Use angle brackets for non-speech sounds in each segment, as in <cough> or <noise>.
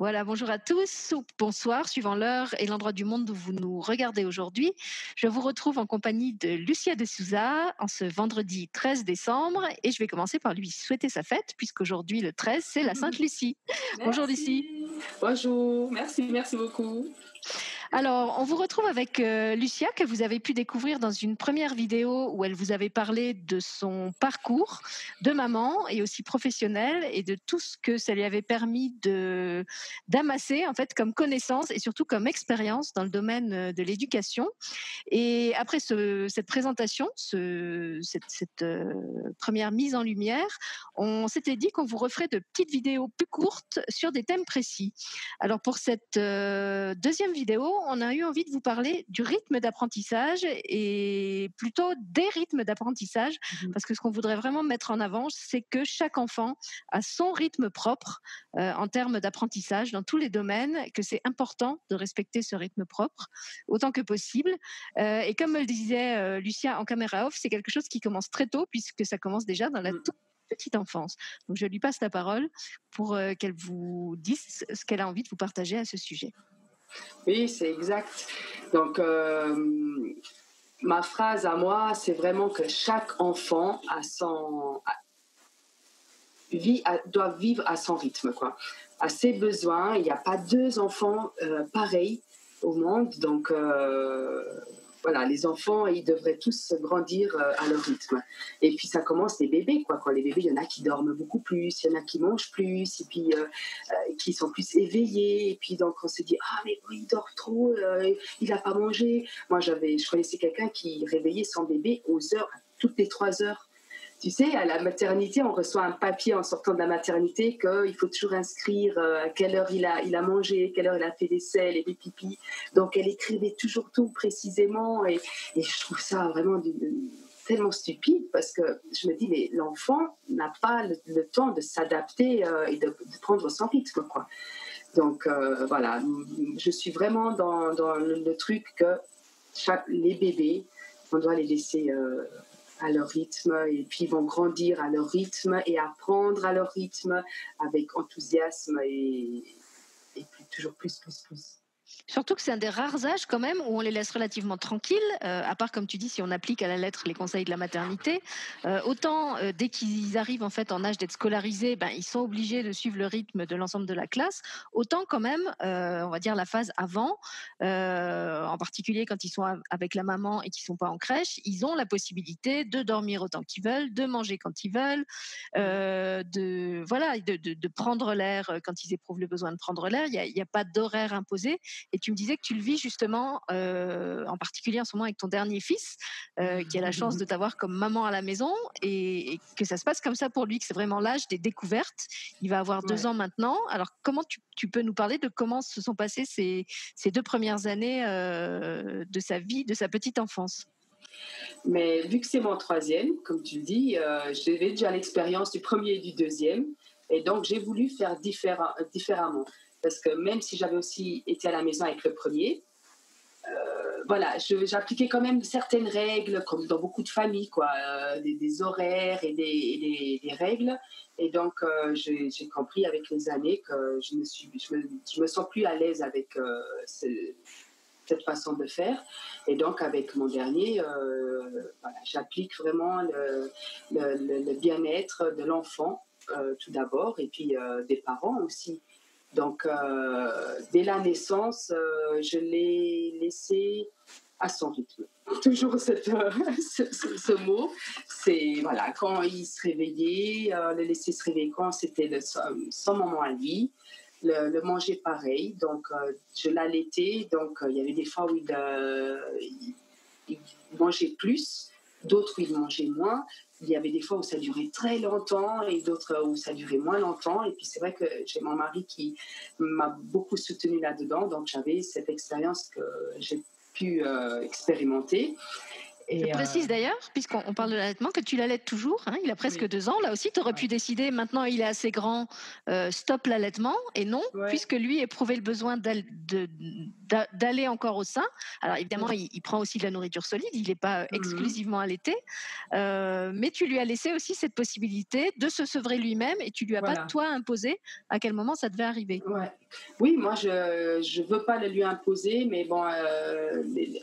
Voilà, bonjour à tous ou bonsoir, suivant l'heure et l'endroit du monde où vous nous regardez aujourd'hui. Je vous retrouve en compagnie de Lucia de Souza en ce vendredi 13 décembre et je vais commencer par lui souhaiter sa fête puisqu'aujourd'hui le 13 c'est la Sainte Lucie. <laughs> Bonjour Lucie. Bonjour, merci, merci beaucoup. Alors, on vous retrouve avec euh, Lucia, que vous avez pu découvrir dans une première vidéo où elle vous avait parlé de son parcours de maman et aussi professionnel et de tout ce que ça lui avait permis de d'amasser en fait comme connaissance et surtout comme expérience dans le domaine euh, de l'éducation. Et après cette présentation, cette, euh, première mise en lumière, on s'était dit qu'on vous referait de petites vidéos plus courtes sur des thèmes précis. Alors pour cette deuxième vidéo, on a eu envie de vous parler du rythme d'apprentissage et plutôt des rythmes d'apprentissage, mmh parce que ce qu'on voudrait vraiment mettre en avant, c'est que chaque enfant a son rythme propre euh, en termes d'apprentissage dans tous les domaines, que c'est important de respecter ce rythme propre autant que possible. Euh, et comme le disait euh, Lucia en caméra off, c'est quelque chose qui commence très tôt puisque ça commence déjà dans la mmh. toute petite enfance. Donc je lui passe la parole pour qu'elle vous dise ce qu'elle a envie de vous partager à ce sujet. Oui, c'est exact. Donc, euh, ma phrase à moi, c'est vraiment que chaque enfant son, doit vivre à son rythme, quoi, à ses besoins. Il n'y a pas deux enfants euh, pareils au monde. Donc, euh, voilà, les enfants, ils devraient tous grandir euh, à leur rythme. Et puis ça commence des bébés, quoi. Quand les bébés, il y en a qui dorment beaucoup plus, il y en a qui mangent plus, et puis euh, euh, qui sont plus éveillés. Et puis donc on se dit ah mais il dort trop, il n'a pas mangé. Moi j'avais, je connaissais quelqu'un qui réveillait son bébé aux heures, toutes les trois heures. Tu sais, à la maternité, on reçoit un papier en sortant de la maternité qu'il faut toujours inscrire euh, à quelle heure il a, mangé, quelle heure il a fait des selles et des pipis. Donc, elle écrivait toujours tout précisément. Et, je trouve ça vraiment tellement stupide parce que je me dis, mais l'enfant n'a pas le, temps de s'adapter euh, et de, prendre son rythme. Quoi. Donc, euh, voilà, je suis vraiment dans le, truc que les bébés, on doit les laisser à leur rythme et puis ils vont grandir à leur rythme et apprendre à leur rythme avec enthousiasme et, et toujours plus, plus, plus. Surtout que c'est un des rares âges quand même où on les laisse relativement tranquilles, euh, à part comme tu dis si on applique à la lettre les conseils de la maternité. Euh, autant euh, dès qu'ils arrivent en fait en âge d'être scolarisés, ben, ils sont obligés de suivre le rythme de l'ensemble de la classe. Autant quand même, on va dire la phase avant, en particulier quand ils sont avec la maman et qu'ils sont pas en crèche, ils ont la possibilité de dormir autant qu'ils veulent, de manger quand ils veulent, de voilà, de, prendre l'air quand ils éprouvent le besoin de prendre l'air. Il n'y a, a, pas d'horaire imposé. Et tu me disais que tu le vis justement, euh, en particulier en ce moment avec ton dernier fils, euh, qui a la chance de t'avoir comme maman à la maison, et, que ça se passe comme ça pour lui, que c'est vraiment l'âge des découvertes. Il va avoir deux ans maintenant. Alors comment tu, peux nous parler de comment se sont passées ces, deux premières années euh, de sa vie, de sa petite enfance? Mais vu que c'est mon troisième, comme tu le dis, j'avais déjà l'expérience du premier et du deuxième. Et donc, j'ai voulu faire différemment parce que même si j'avais aussi été à la maison avec le premier, euh, voilà, j'appliquais quand même certaines règles, comme dans beaucoup de familles, quoi, euh, des, horaires et des, règles. Et donc, euh, j'ai compris avec les années que je me, suis, je me, sens plus à l'aise avec cette façon de faire. Et donc, avec mon dernier, j'applique vraiment le bien-être de l'enfant, tout d'abord, et puis des parents aussi. Donc, euh, dès la naissance, euh, je l'ai laissé à son rythme. <laughs> Toujours cette, euh, <laughs> ce, mot, c'est voilà, quand il se réveillait, le laisser se réveiller quand c'était son moment à lui, le, manger pareil. Donc, je l'allaitais. Donc, il y avait des fois où il, il mangeait plus, d'autres où il mangeait moins il y avait des fois où ça durait très longtemps et d'autres où ça durait moins longtemps. Et puis c'est vrai que j'ai mon mari qui m'a beaucoup soutenu là-dedans, donc j'avais cette expérience que j'ai pu euh, expérimenter. Je précise d'ailleurs, puisqu'on parle de l'allaitement, que tu l'allaites toujours. Hein, il a presque deux ans. Là aussi, tu aurais pu décider, maintenant il est assez grand, stop l'allaitement. Et non, puisque lui éprouvait le besoin d'aller encore au sein. Alors évidemment, il, prend aussi de la nourriture solide. Il n'est pas mmh exclusivement allaité. mais tu lui as laissé aussi cette possibilité de se sevrer lui-même et tu lui as pas, toi, imposé à quel moment ça devait arriver. Oui, moi, je ne veux pas le lui imposer, mais bon, euh, les,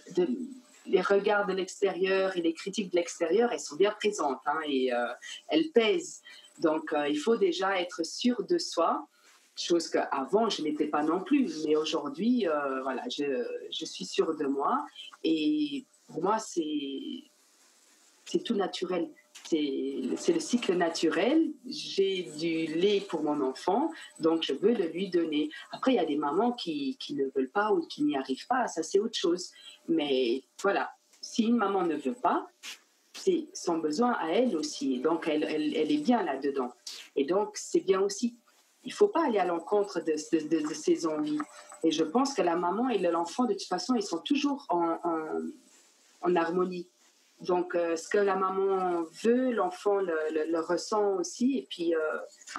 regards de l'extérieur et les critiques de l'extérieur, elles sont bien présentes hein, et euh, elles pèsent. Donc, euh, il faut déjà être sûr de soi, chose qu'avant, je n'étais pas non plus. Mais aujourd'hui, voilà, je, je, suis sûre de moi. Et pour moi, c'est tout naturel c'est le cycle naturel. J'ai du lait pour mon enfant, donc je veux le lui donner. Après, il y a des mamans qui, ne veulent pas ou qui n'y arrivent pas, ça c'est autre chose. Mais voilà, si une maman ne veut pas, c'est son besoin à elle aussi. donc, elle, elle, est bien là-dedans. Et donc, c'est bien aussi. Il ne faut pas aller à l'encontre de, ses envies. Et je pense que la maman et l'enfant, de toute façon, ils sont toujours en, en harmonie. Donc, euh, ce que la maman veut, l'enfant le, ressent aussi, et puis euh,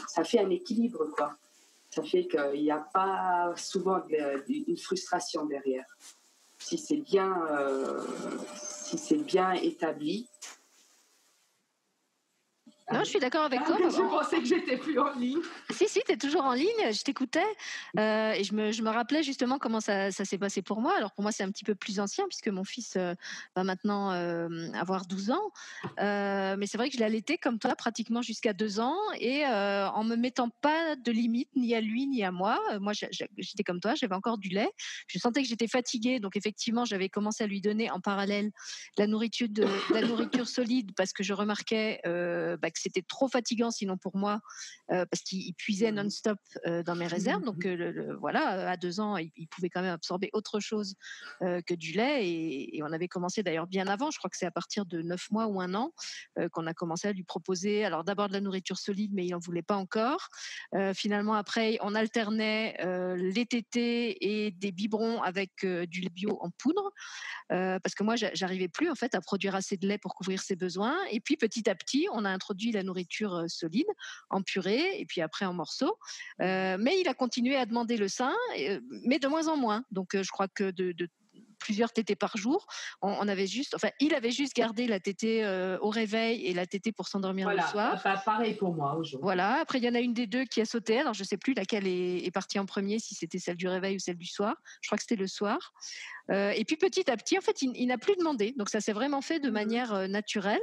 ça fait un équilibre, quoi. Ça fait qu'il n'y a pas souvent une frustration derrière. Si c'est bien, euh, si c'est bien établi, non, je suis d'accord avec ah, toi. Je pensais que j'étais plus en ligne. Si, si, tu es toujours en ligne. Je t'écoutais euh, et je me, je me, rappelais justement comment ça, ça s'est passé pour moi. Alors pour moi, c'est un petit peu plus ancien puisque mon fils euh, va maintenant euh, avoir 12 ans. mais c'est vrai que je l'ai allaité comme toi pratiquement jusqu'à 2 ans et en me mettant pas de limite ni à lui ni à moi. moi, j'étais comme toi, j'avais encore du lait. Je sentais que j'étais fatiguée, donc effectivement, j'avais commencé à lui donner en parallèle la nourriture, de, la nourriture solide parce que je remarquais bah, que c'était trop fatigant sinon pour moi euh, parce qu'il puisait mmh non-stop euh, dans mes réserves. Donc mmh voilà, à deux ans, il, pouvait quand même absorber autre chose euh, que du lait et, on avait commencé d'ailleurs bien avant. Je crois que c'est à partir de neuf mois ou un an qu'on a commencé à lui proposer. Alors d'abord de la nourriture solide, mais il en voulait pas encore. finalement après, on alternait les tétés et des biberons avec du lait bio en poudre parce que moi j'arrivais plus en fait à produire assez de lait pour couvrir ses besoins. Et puis petit à petit, on a introduit la nourriture solide en purée et puis après en morceaux. mais il a continué à demander le sein, mais de moins en moins. Donc je crois que de, plusieurs tétés par jour. On, avait juste, enfin, il avait juste gardé la tétée au réveil et la tétée pour s'endormir le soir. Voilà, pareil pour moi aujourd'hui. Voilà. Après, il y en a une des deux qui a sauté. Alors, je sais plus laquelle est, est partie en premier, si c'était celle du réveil ou celle du soir. Je crois que c'était le soir. Euh, et puis petit à petit, en fait, il, n'a plus demandé. Donc ça s'est vraiment fait de mmh manière euh, naturelle.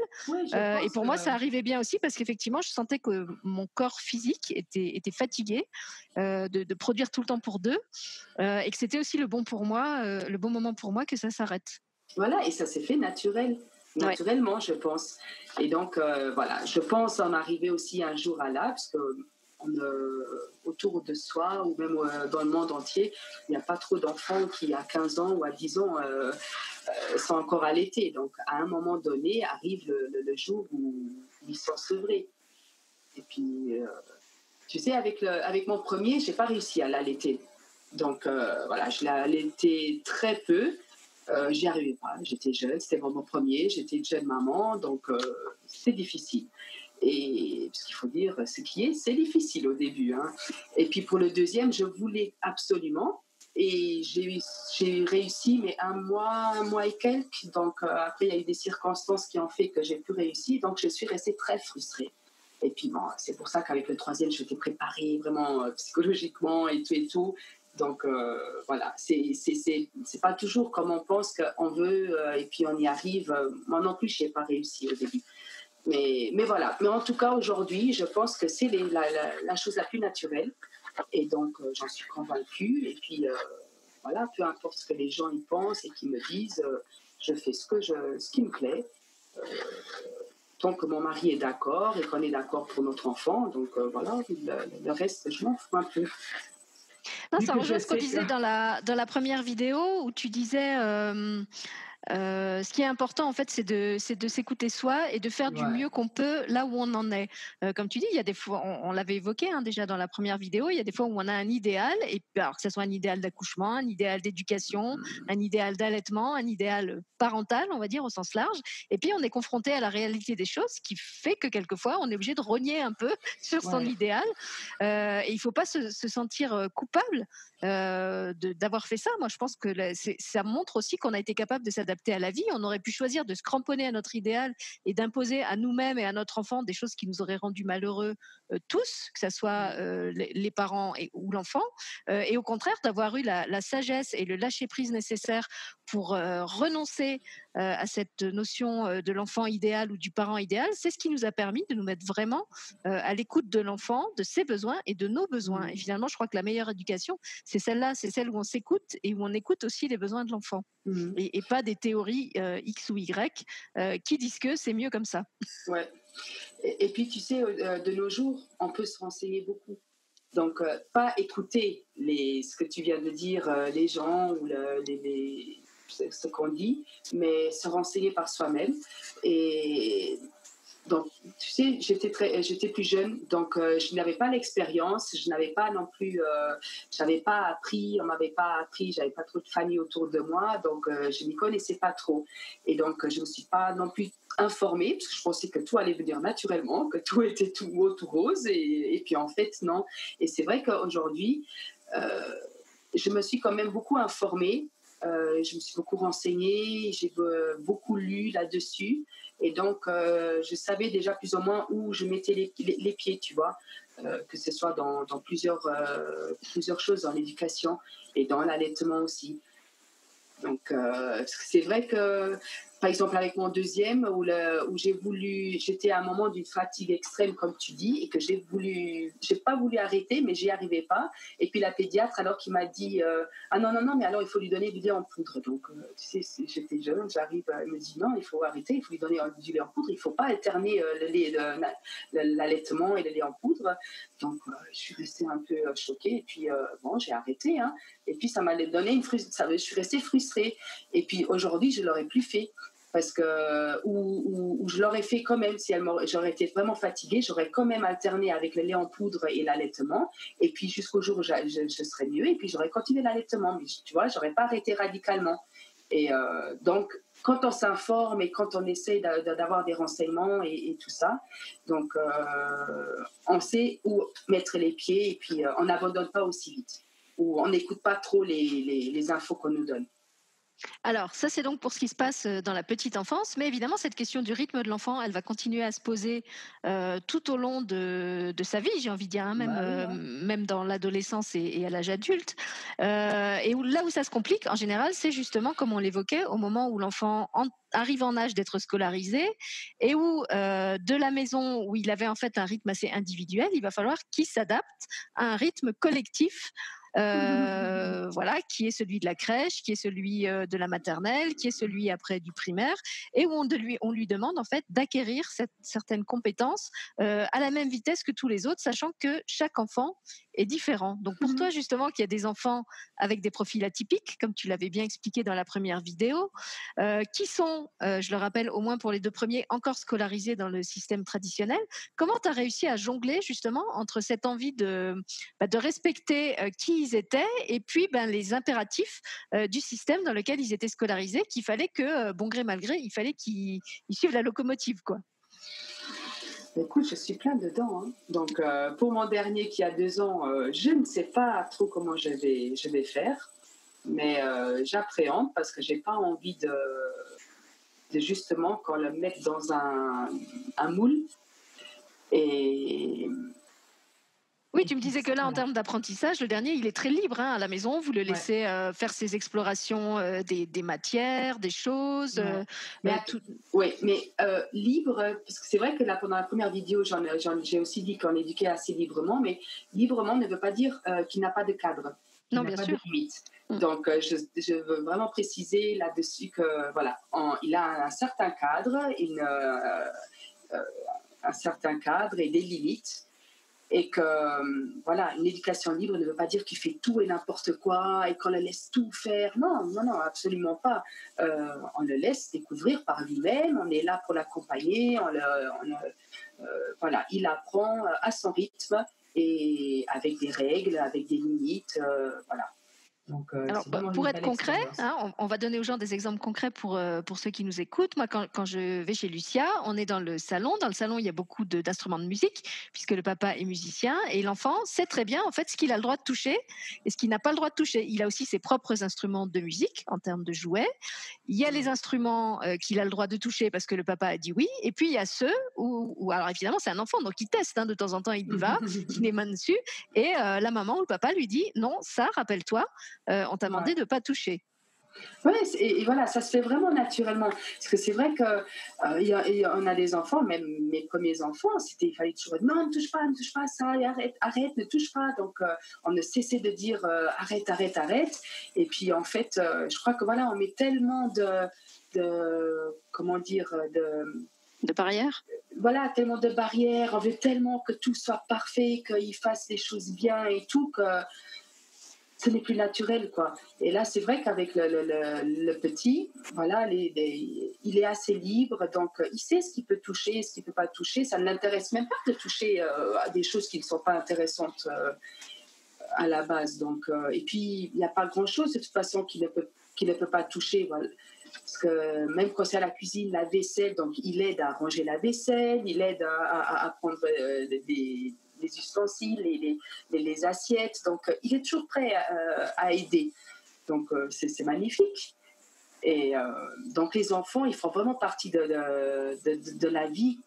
Euh, et pour moi, ça arrivait bien aussi parce qu'effectivement, je sentais que mon corps physique était, était fatigué de, produire tout le temps pour deux et que c'était aussi le bon pour moi, le bon moment pour moi que ça s'arrête. Voilà, et ça s'est fait naturel naturellement, je pense. Et donc, voilà, je pense en arriver aussi un jour à là, parce que autour de soi ou même euh, dans le monde entier, il n'y a pas trop d'enfants qui, à 15 ans ou à 10 ans, euh, euh, sont encore allaités. Donc, à un moment donné, arrive le, jour où ils sont sevrés. Et puis, tu sais, avec, le, avec mon premier, je n'ai pas réussi à l'allaiter. Donc, voilà, je l'ai allaité très peu. J'y arrivais pas. J'étais jeune, c'était mon premier, j'étais une jeune maman, donc c'est difficile. Et ce qu'il faut dire, ce qui est, c'est difficile au début. Hein. Et puis pour le deuxième, je voulais absolument. Et j'ai réussi, mais un mois, un mois et quelques. Donc euh, après, il y a eu des circonstances qui ont fait que j'ai pu réussir. Donc je suis restée très frustrée. Et puis bon, c'est pour ça qu'avec le troisième, je m'étais préparée vraiment euh, psychologiquement et tout et tout. Donc euh, voilà, c'est pas toujours comme on pense qu'on veut et puis on y arrive. Moi non plus, je n'ai pas réussi au début. Mais, mais voilà. Mais en tout cas, aujourd'hui, je pense que c'est la, chose la plus naturelle. Et donc, euh, j'en suis convaincue. Et puis, euh, voilà, peu importe ce que les gens y pensent et qui me disent, euh, je fais ce, que je, ce qui me plaît. tant que mon mari est d'accord et qu'on est d'accord pour notre enfant. Donc, voilà, le, reste, je m'en fous un peu. Non, ça rejoint ce qu'on disait dans, la, dans la première vidéo où tu disais Euh, ce qui est important, en fait, c'est de, de s'écouter soi et de faire du mieux qu'on peut là où on en est. Euh, comme tu dis, il y a des fois, on, l'avait évoqué hein, déjà dans la première vidéo, il y a des fois où on a un idéal, et alors que ce soit un idéal d'accouchement, un idéal d'éducation, mmh. un idéal d'allaitement, un idéal parental, on va dire au sens large, et puis on est confronté à la réalité des choses, qui fait que quelquefois on est obligé de rogner un peu <laughs> sur son idéal. Euh, et il ne faut pas se, se sentir coupable euh, d'avoir fait ça. Moi, je pense que ça montre aussi qu'on a été capable de s'adapter à la vie. On aurait pu choisir de se cramponner à notre idéal et d'imposer à nous-mêmes et à notre enfant des choses qui nous auraient rendus malheureux euh, tous, que ce soit euh, les, parents ou l'enfant, et au contraire d'avoir eu la, la, sagesse et le lâcher-prise nécessaire pour renoncer à cette notion de l'enfant idéal ou du parent idéal. C'est ce qui nous a permis de nous mettre vraiment à l'écoute de l'enfant, de ses besoins et de nos besoins. Et finalement, je crois que la meilleure éducation, c'est celle-là, c'est celle où on s'écoute et où on écoute aussi les besoins de l'enfant. Mmh. Et, pas des théories euh, X ou Y euh, qui disent que c'est mieux comme ça. Ouais. Et, puis, tu sais, euh, de nos jours, on peut se renseigner beaucoup. Donc, pas écouter les, ce que tu viens de dire, les gens ou les, ce qu'on dit, mais se renseigner par soi-même. Et donc, tu sais, j'étais très, j'étais plus jeune, donc euh, je n'avais pas l'expérience, je n'avais pas non plus, euh, j'avais pas appris, on m'avait pas appris, j'avais pas trop de famille autour de moi, donc euh, je n'y connaissais pas trop, et donc je me suis pas non plus informée parce que je pensais que tout allait venir naturellement, que tout était tout beau, tout rose, et, et puis en fait non. Et c'est vrai qu'aujourd'hui, je me suis quand même beaucoup informée. Je me suis beaucoup renseignée, j'ai beaucoup lu là-dessus. Et donc, euh, je savais déjà plus ou moins où je mettais les, pieds, tu vois, euh, que ce soit dans, euh, plusieurs choses, dans l'éducation et dans l'allaitement aussi. Donc, c'est vrai que par exemple avec mon deuxième où, j'ai voulu j'étais à un moment d'une fatigue extrême comme tu dis et que j'ai voulu j'ai pas voulu arrêter mais j'y arrivais pas. Et puis la pédiatre alors qui m'a dit euh, ah non non non mais alors il faut lui donner du lait en poudre donc euh, tu sais j'étais jeune j'arrive elle me dit non il faut arrêter il faut lui donner du lait en poudre. Il faut pas alterner euh, l'allaitement et le lait en poudre donc je suis restée un peu choquée. Et puis bon j'ai arrêté hein. et puis ça m'a donné une frustration je suis restée frustrée. Et puis aujourd'hui je l'aurais plus fait parce que ou, je l'aurais fait quand même si j'aurais été vraiment fatiguée, j'aurais quand même alterné avec le lait en poudre et l'allaitement, et puis jusqu'au jour où je, serais mieux, et puis j'aurais continué l'allaitement, mais tu vois, j'aurais pas arrêté radicalement. Et euh, donc, quand on s'informe et quand on essaie d'avoir des renseignements et, tout ça, donc euh, on sait où mettre les pieds et puis euh, on n'abandonne pas aussi vite, ou on n'écoute pas trop les, les infos qu'on nous donne. Alors, ça, c'est donc pour ce qui se passe euh, dans la petite enfance, mais évidemment, cette question du rythme de l'enfant, elle va continuer à se poser euh, tout au long de, sa vie, j'ai envie de dire, hein, même, bah euh, hein. même dans l'adolescence et, à l'âge adulte. et où, là où ça se complique, en général, c'est justement, comme on l'évoquait, au moment où l'enfant arrive en âge d'être scolarisé et où de la maison où il avait en fait un rythme assez individuel, il va falloir qu'il s'adapte à un rythme collectif euh, voilà, qui est celui de la crèche, qui est celui euh, de la maternelle, qui est celui après du primaire, et où on, lui, on lui demande en fait d'acquérir certaines compétences euh, à la même vitesse que tous les autres, sachant que chaque enfant est différent. Donc pour mmh toi justement, qui a des enfants avec des profils atypiques, comme tu l'avais bien expliqué dans la première vidéo, qui sont, je le rappelle, au moins pour les deux premiers, encore scolarisés dans le système traditionnel, comment tu as réussi à jongler justement entre cette envie de, bah, de respecter qui ils étaient et puis ben, les impératifs euh, du système dans lequel ils étaient scolarisés, qu'il fallait que, euh, bon gré mal gré, il fallait qu'ils suivent la locomotive. quoi. Écoute, je suis plein dedans. Hein. Donc, euh, pour mon dernier qui a deux ans, je ne sais pas trop comment je vais, je vais faire, mais j'appréhende parce que j'ai pas envie de, justement qu'on le mette dans un, un moule. Et oui, tu me disais que là, en termes d'apprentissage, le dernier, il est très libre hein, à la maison. Vous le laissez euh, faire ses explorations euh, des, matières, des choses. Euh, mais Oui, mais libre, parce que c'est vrai que là, pendant la première vidéo, j'ai aussi dit qu'on éduquait assez librement, mais librement ne veut pas dire qu'il n'a pas de cadre. Non, bien pas sûr. De limite. Mm. Donc, je, veux vraiment préciser là-dessus que, voilà, il a un certain cadre, une, un certain cadre et des limites et que voilà, une éducation libre ne veut pas dire qu'il fait tout et n'importe quoi et qu'on le laisse tout faire. Non, non, non, absolument pas. Euh, on le laisse découvrir par lui-même. On est là pour l'accompagner. On, euh, voilà, il apprend à son rythme et avec des règles, avec des limites, voilà. Euh, Alors, pour être concret, hein, on, va donner aux gens des exemples concrets pour, euh, pour ceux qui nous écoutent. Moi, quand, quand, je vais chez Lucia, on est dans le salon. Dans le salon, il y a beaucoup d'instruments de, musique, puisque le papa est musicien. Et l'enfant sait très bien, en fait, ce qu'il a le droit de toucher et ce qu'il n'a pas le droit de toucher. Il a aussi ses propres instruments de musique en termes de jouets. Il y a les instruments euh, qu'il a le droit de toucher parce que le papa a dit oui. Et puis, il y a ceux où, alors évidemment, c'est un enfant, donc il teste. Hein, de temps en temps, il y va, <laughs> il met main dessus. Et la maman ou le papa lui dit non, ça, rappelle-toi, euh, on t'a demandé de ne pas toucher. Oui, et, voilà, ça se fait vraiment naturellement. Parce que c'est vrai qu'on euh, a des enfants, même mes premiers enfants, c'était, il fallait toujours dire non, ne touche pas, ne touche pas ça, arrête, arrête, ne touche pas. Donc, euh, on ne cessait de dire arrête, arrête, arrête. Et puis, en fait, je crois que voilà, on met tellement de, de comment dire, de. De barrières? Voilà, tellement de barrières. On veut tellement que tout soit parfait, qu'il fasse les choses bien et tout, que ce n'est plus naturel, quoi. Et là, c'est vrai qu'avec le, petit, voilà, il est assez libre, donc euh, il sait ce qu'il peut toucher, ce qu'il peut pas toucher. Ça ne l'intéresse même pas de toucher euh, à des choses qui ne sont pas intéressantes euh, à la base. Donc, et puis, il n'y a pas grand-chose de toute façon qu'il ne peut, qu'il ne peut pas toucher. Parce que même quand c'est à la cuisine, la vaisselle, donc il aide à ranger la vaisselle, il aide à, à prendre des les ustensiles, les, les, les, assiettes. Donc, euh, il est toujours prêt euh, à aider. Donc, euh, c'est magnifique. Et donc, les enfants, ils font vraiment partie de, de, la vie,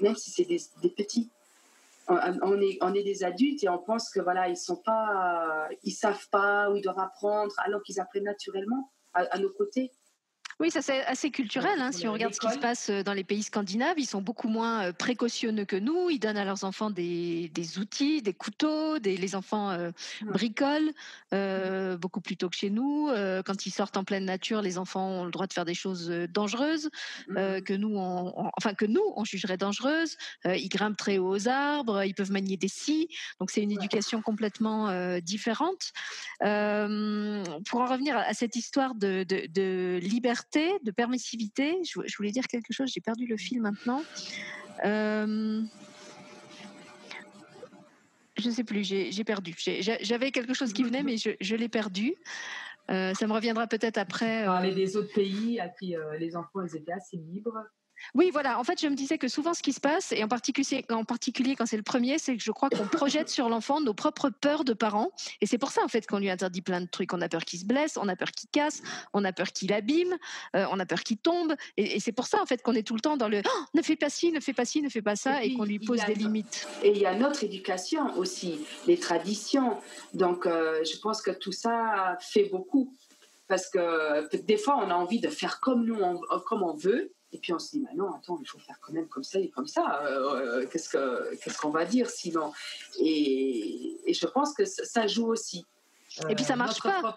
même si c'est des, des, petits. On, est, on est des adultes et on pense que voilà, ils sont pas, ils savent pas ou ils doivent apprendre, alors qu'ils apprennent naturellement à nos côtés. Oui, ça c'est assez culturel. Hein. Si on regarde ce qui se passe euh, dans les pays scandinaves, ils sont beaucoup moins euh, précautionneux que nous. Ils donnent à leurs enfants des, outils, des couteaux, des, les enfants euh, bricolent beaucoup plus tôt que chez nous. quand ils sortent en pleine nature, les enfants ont le droit de faire des choses dangereuses mmh. que nous, on, enfin que nous, on jugerait dangereuses. ils grimpent très haut aux arbres, ils peuvent manier des scies. Donc c'est une éducation complètement différente. pour en revenir à cette histoire de, de liberté de permissivité. Je, voulais dire quelque chose, j'ai perdu le fil maintenant. Euh, je ne sais plus, j'ai perdu. J'avais quelque chose qui venait, mais je, l'ai perdu. Euh, ça me reviendra peut-être après. Euh... Parler des autres pays à qui les enfants ils étaient assez libres. Oui, voilà. En fait, je me disais que souvent, ce qui se passe, et en particulier, en particulier quand c'est le premier, c'est que je crois qu'on projette sur l'enfant nos propres peurs de parents. Et c'est pour ça, en fait, qu'on lui interdit plein de trucs. On a peur qu'il se blesse, on a peur qu'il casse, on a peur qu'il abîme, euh, on a peur qu'il tombe. Et, c'est pour ça, en fait, qu'on est tout le temps dans le oh, ne fais pas ci, ne fais pas ci, ne fais pas ça, et, qu'on lui pose des limites. Et il y a notre éducation aussi, les traditions. Donc, euh, je pense que tout ça fait beaucoup. Parce que des fois, on a envie de faire comme nous, comme on veut. Et puis on se dit, mais non, attends, il faut faire quand même comme ça et comme ça. Euh, euh, qu'est-ce qu'on va dire sinon? Et, je pense que ça joue aussi et puis ça euh, marche pas. <laughs>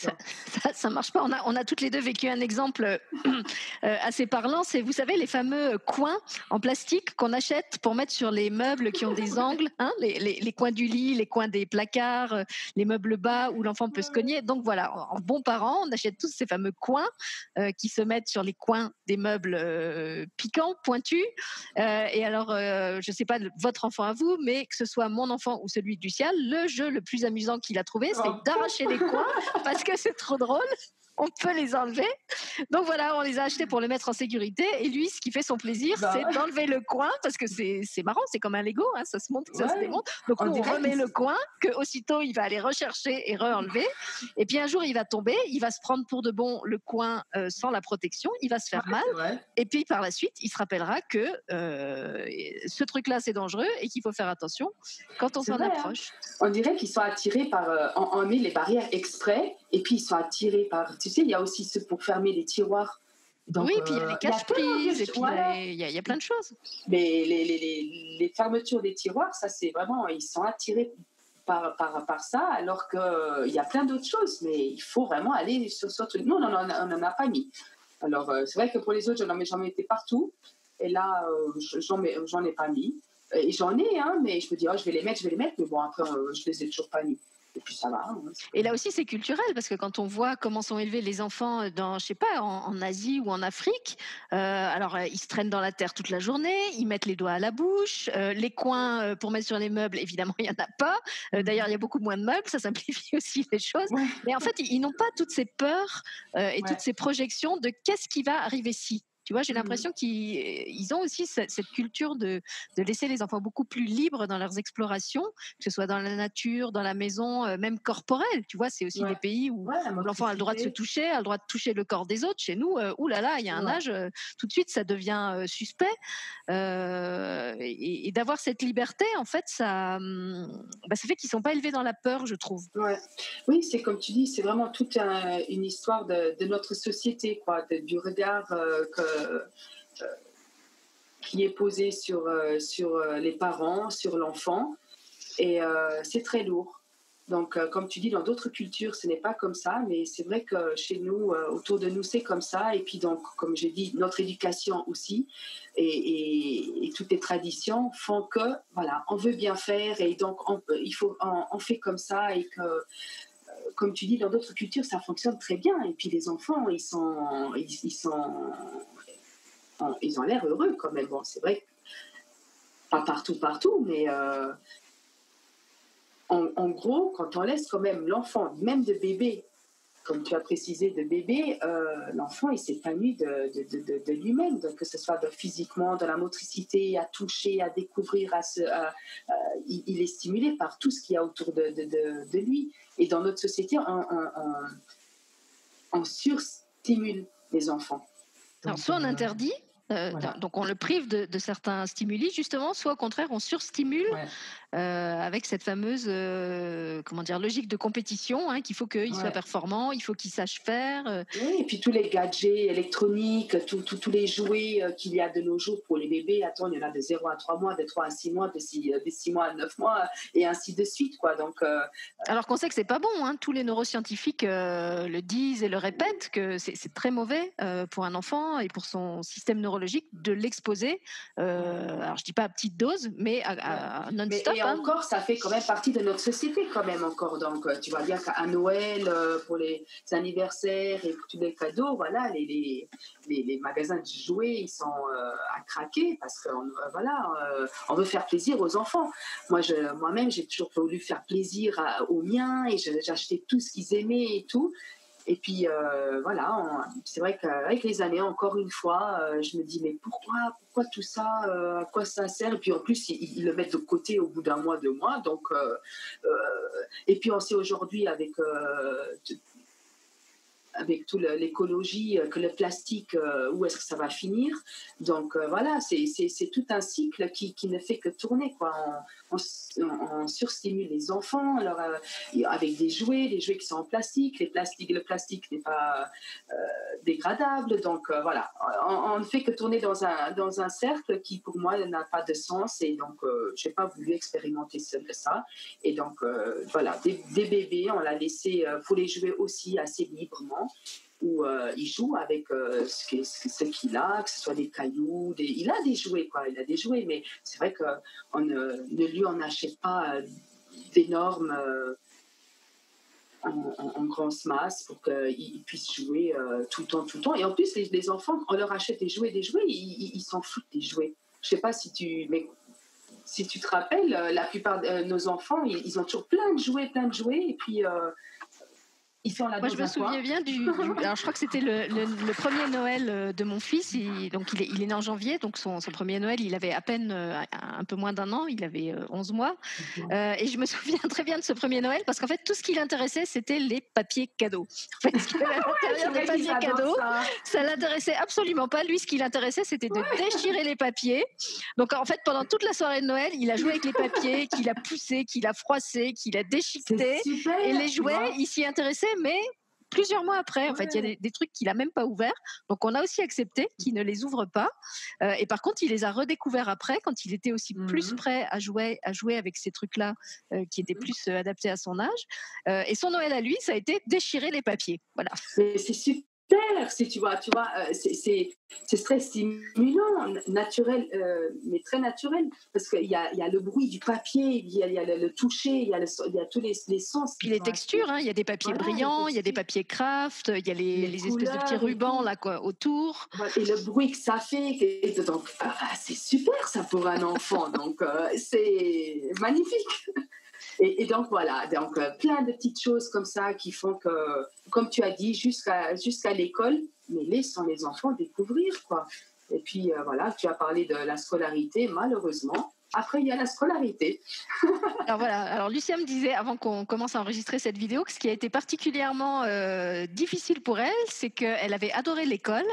Ça, ça, marche pas. On a, on a toutes les deux vécu un exemple euh, assez parlant. C'est, vous savez, les fameux coins en plastique qu'on achète pour mettre sur les meubles qui ont des <laughs> angles, hein, les, les, les, coins du lit, les coins des placards, euh, les meubles bas où l'enfant peut se cogner. Donc voilà, en, bon parent, on achète tous ces fameux coins qui se mettent sur les coins des meubles piquants, pointus. et alors, je sais pas votre enfant à vous, mais que ce soit mon enfant ou celui du ciel, le jeu le plus amusant qu'il a trouvé, c'est d'arracher les coins parce que c'est trop drôle on peut les enlever. Donc voilà, on les a achetés pour les mettre en sécurité. Et lui, ce qui fait son plaisir, bah c'est d'enlever le coin, parce que c'est marrant, c'est comme un Lego, hein, ça se monte, ça se démonte. Donc on, remet le coin, que aussitôt il va aller rechercher et re-enlever. Et puis un jour, il va tomber, il va se prendre pour de bon le coin euh, sans la protection, il va se faire mal. Et puis par la suite, il se rappellera que euh, ce truc-là, c'est dangereux et qu'il faut faire attention quand on s'en hein. approche. On dirait qu'ils sont attirés par. Euh, on, met les barrières exprès et puis ils sont attirés par. Tu sais, il y a aussi ceux pour fermer les tiroirs. oui, puis il y a les euh, cache-prises, et puis il y, a plein de choses. Mais les, les, les, fermetures des tiroirs, ça c'est vraiment, ils sont attirés par, par, par ça, alors qu'il euh, y a plein d'autres choses, mais il faut vraiment aller sur ce truc. Nous, on n'en a pas mis. Alors, euh, c'est vrai que pour les autres, j'en ai, ai partout, et là, j'en ai, ai pas mis. Et j'en ai, hein, mais je me dis, oh, je vais les mettre, je vais les mettre, mais bon, après, je les ai toujours pas mis. Et puis ça va. Hein, et là aussi, c'est culturel parce que quand on voit comment sont élevés les enfants dans, je sais pas, en, Asie ou en Afrique, euh, alors euh, ils se traînent dans la terre toute la journée, ils mettent les doigts à la bouche, euh, les coins pour mettre sur les meubles, évidemment, il y en a pas. D'ailleurs, il y a beaucoup moins de meubles, ça simplifie <laughs> aussi les choses. Mais en fait, ils, n'ont pas toutes ces peurs et toutes ces projections de qu'est-ce qui va arriver si. Tu vois, j'ai mmh l'impression qu'ils ont aussi cette, culture de, laisser les enfants beaucoup plus libres dans leurs explorations, que ce soit dans la nature, dans la maison, euh, même corporelle. Tu vois, c'est aussi des pays où, l'enfant a le droit de se toucher, a le droit de toucher le corps des autres. Chez nous, euh, oulala, là là, il y a un âge, euh, tout de suite, ça devient suspect. et, d'avoir cette liberté, en fait, ça, hum, bah, ça fait qu'ils sont pas élevés dans la peur, je trouve. Oui, c'est comme tu dis, c'est vraiment toute une histoire de, notre société, quoi, du regard que euh, euh, qui est posé sur, euh, sur les parents, sur l'enfant. Et c'est très lourd. Donc, comme tu dis, dans d'autres cultures, ce n'est pas comme ça, mais c'est vrai que chez nous, autour de nous, c'est comme ça. Et puis, donc, comme j'ai dit, notre éducation aussi et, toutes les traditions font que, voilà, on veut bien faire et donc on, il faut, on, fait comme ça et que comme tu dis, dans d'autres cultures, ça fonctionne très bien. Et puis les enfants, ils sont, ils sont ils ont l'air heureux quand même. Bon, c'est vrai, pas partout, partout, mais euh, en, gros, quand on laisse quand même l'enfant, même de bébé, comme tu as précisé, de bébé, euh, l'enfant, il s'épanouit de, de, de, lui-même, que ce soit physiquement, dans la motricité, à toucher, à découvrir, à se, il, est stimulé par tout ce qu'il y a autour de, lui. Et dans notre société, on, on surstimule les enfants. Alors, soit on interdit, euh, donc on le prive de, certains stimuli justement, soit au contraire on surstimule avec cette fameuse euh, comment dire logique de compétition hein, qu'il faut qu'il soit performant, il faut qu'il sache faire. Euh. Oui, et puis tous les gadgets électroniques, tous les jouets qu'il y a de nos jours pour les bébés. Attends, il y en a de 0 à 3 mois, de 3 à 6 mois, de 6, de 6 mois à 9 mois, et ainsi de suite. Quoi. Donc, Alors qu'on sait que c'est pas bon, hein. tous les neuroscientifiques le disent et le répètent que c'est très mauvais pour un enfant et pour son système neurologique de l'exposer. alors je dis pas à petite dose, mais à, non-stop et encore, ça fait quand même partie de notre société, quand même, encore. Donc, euh, tu vois bien qu'à Noël, euh, pour les anniversaires et pour tous les cadeaux, voilà, les, les, les, magasins de jouets, ils sont euh, à craquer parce qu'on voilà, on veut faire plaisir aux enfants. Moi, je, moi-même, j'ai toujours voulu faire plaisir aux miens et j'achetais tout ce qu'ils aimaient et tout. Et puis euh, voilà, c'est vrai qu'avec les années, encore une fois, euh, je me dis mais pourquoi, pourquoi tout ça, euh, à quoi ça sert? Et puis en plus, ils, le mettent de côté au bout d'un mois, deux mois. Donc, et puis on sait aujourd'hui avec avec toute l'écologie, que le plastique, où est-ce que ça va finir? Donc voilà, c'est tout un cycle qui, qui, ne fait que tourner. Quoi surstimule les enfants alors, euh, avec des jouets, des jouets qui sont en plastique. Les plastiques le plastique n'est pas euh, dégradable. Donc euh, voilà, on, ne fait que tourner dans un, dans un cercle qui pour moi n'a pas de sens. Et donc, je n'ai pas voulu expérimenter ça. Et donc, voilà, des, bébés, on l'a laissé pour les jouer aussi assez librement où euh, il joue avec euh, ce qu'il a, que ce soit des cailloux, il a des jouets, quoi, il a des jouets, mais c'est vrai qu'on ne, ne, lui en achète pas euh, d'énormes en, grosse masse pour qu'il puisse jouer tout le temps, tout le temps. Et en plus, les, enfants, on leur achète des jouets, des jouets, ils s'en foutent des jouets. Je sais pas si tu, mais si tu te rappelles, la plupart de nos enfants, ils, ont toujours plein de jouets, plein de jouets, et puis moi, je me souviens bien du, <laughs> Alors, je crois que c'était le, premier Noël euh, de mon fils. Il, donc, il est, il est, né en janvier. Donc, son, premier Noël, il avait à peine euh, un peu moins d'un an. Il avait 11 euh, mois. et je me souviens très bien de ce premier Noël parce qu'en fait, tout ce qui l'intéressait, c'était les papiers cadeaux. En fait, ce <laughs> l'intérieur des papiers cadeaux, ça, l'intéressait absolument pas. Lui, ce qui l'intéressait, c'était de déchirer les papiers. Donc, en fait, pendant toute la soirée de Noël, il a joué avec les papiers, qu'il a poussé, qu'il a froissé, qu'il a déchiqueté. Et les jouets, il s'y intéressait mais plusieurs mois après, en fait, il y a des, trucs qu'il a même pas ouverts. Donc, on a aussi accepté qu'il ne les ouvre pas. Euh, et par contre, il les a redécouverts après, quand il était aussi plus mmh prêt à jouer, à jouer avec ces trucs-là, euh, qui étaient mmh plus euh, adaptés à son âge. et son Noël à lui, ça a été déchirer les papiers. Voilà. C'est super si tu vois, tu vois, euh, c'est très stimulant, naturel, euh, mais très naturel, parce qu'il y a, y a le bruit du papier, il y a, y a le, toucher, il y y a tous les, les sens. Puis les textures, hein, il y a des papiers brillants, il y a des papiers craft, il y a les, les, espèces de petits rubans là quoi autour. Et le bruit que ça fait, donc ah, c'est super ça pour un enfant, donc euh, c'est magnifique. Et, donc voilà, donc euh, plein de petites choses comme ça qui font que, comme tu as dit, jusqu'à l'école, mais laissons les enfants découvrir quoi. Et puis euh, voilà, tu as parlé de la scolarité, malheureusement, après, il y a la scolarité. <laughs> alors voilà, alors Lucia me disait avant qu'on commence à enregistrer cette vidéo que ce qui a été particulièrement euh, difficile pour elle, c'est qu'elle avait adoré l'école,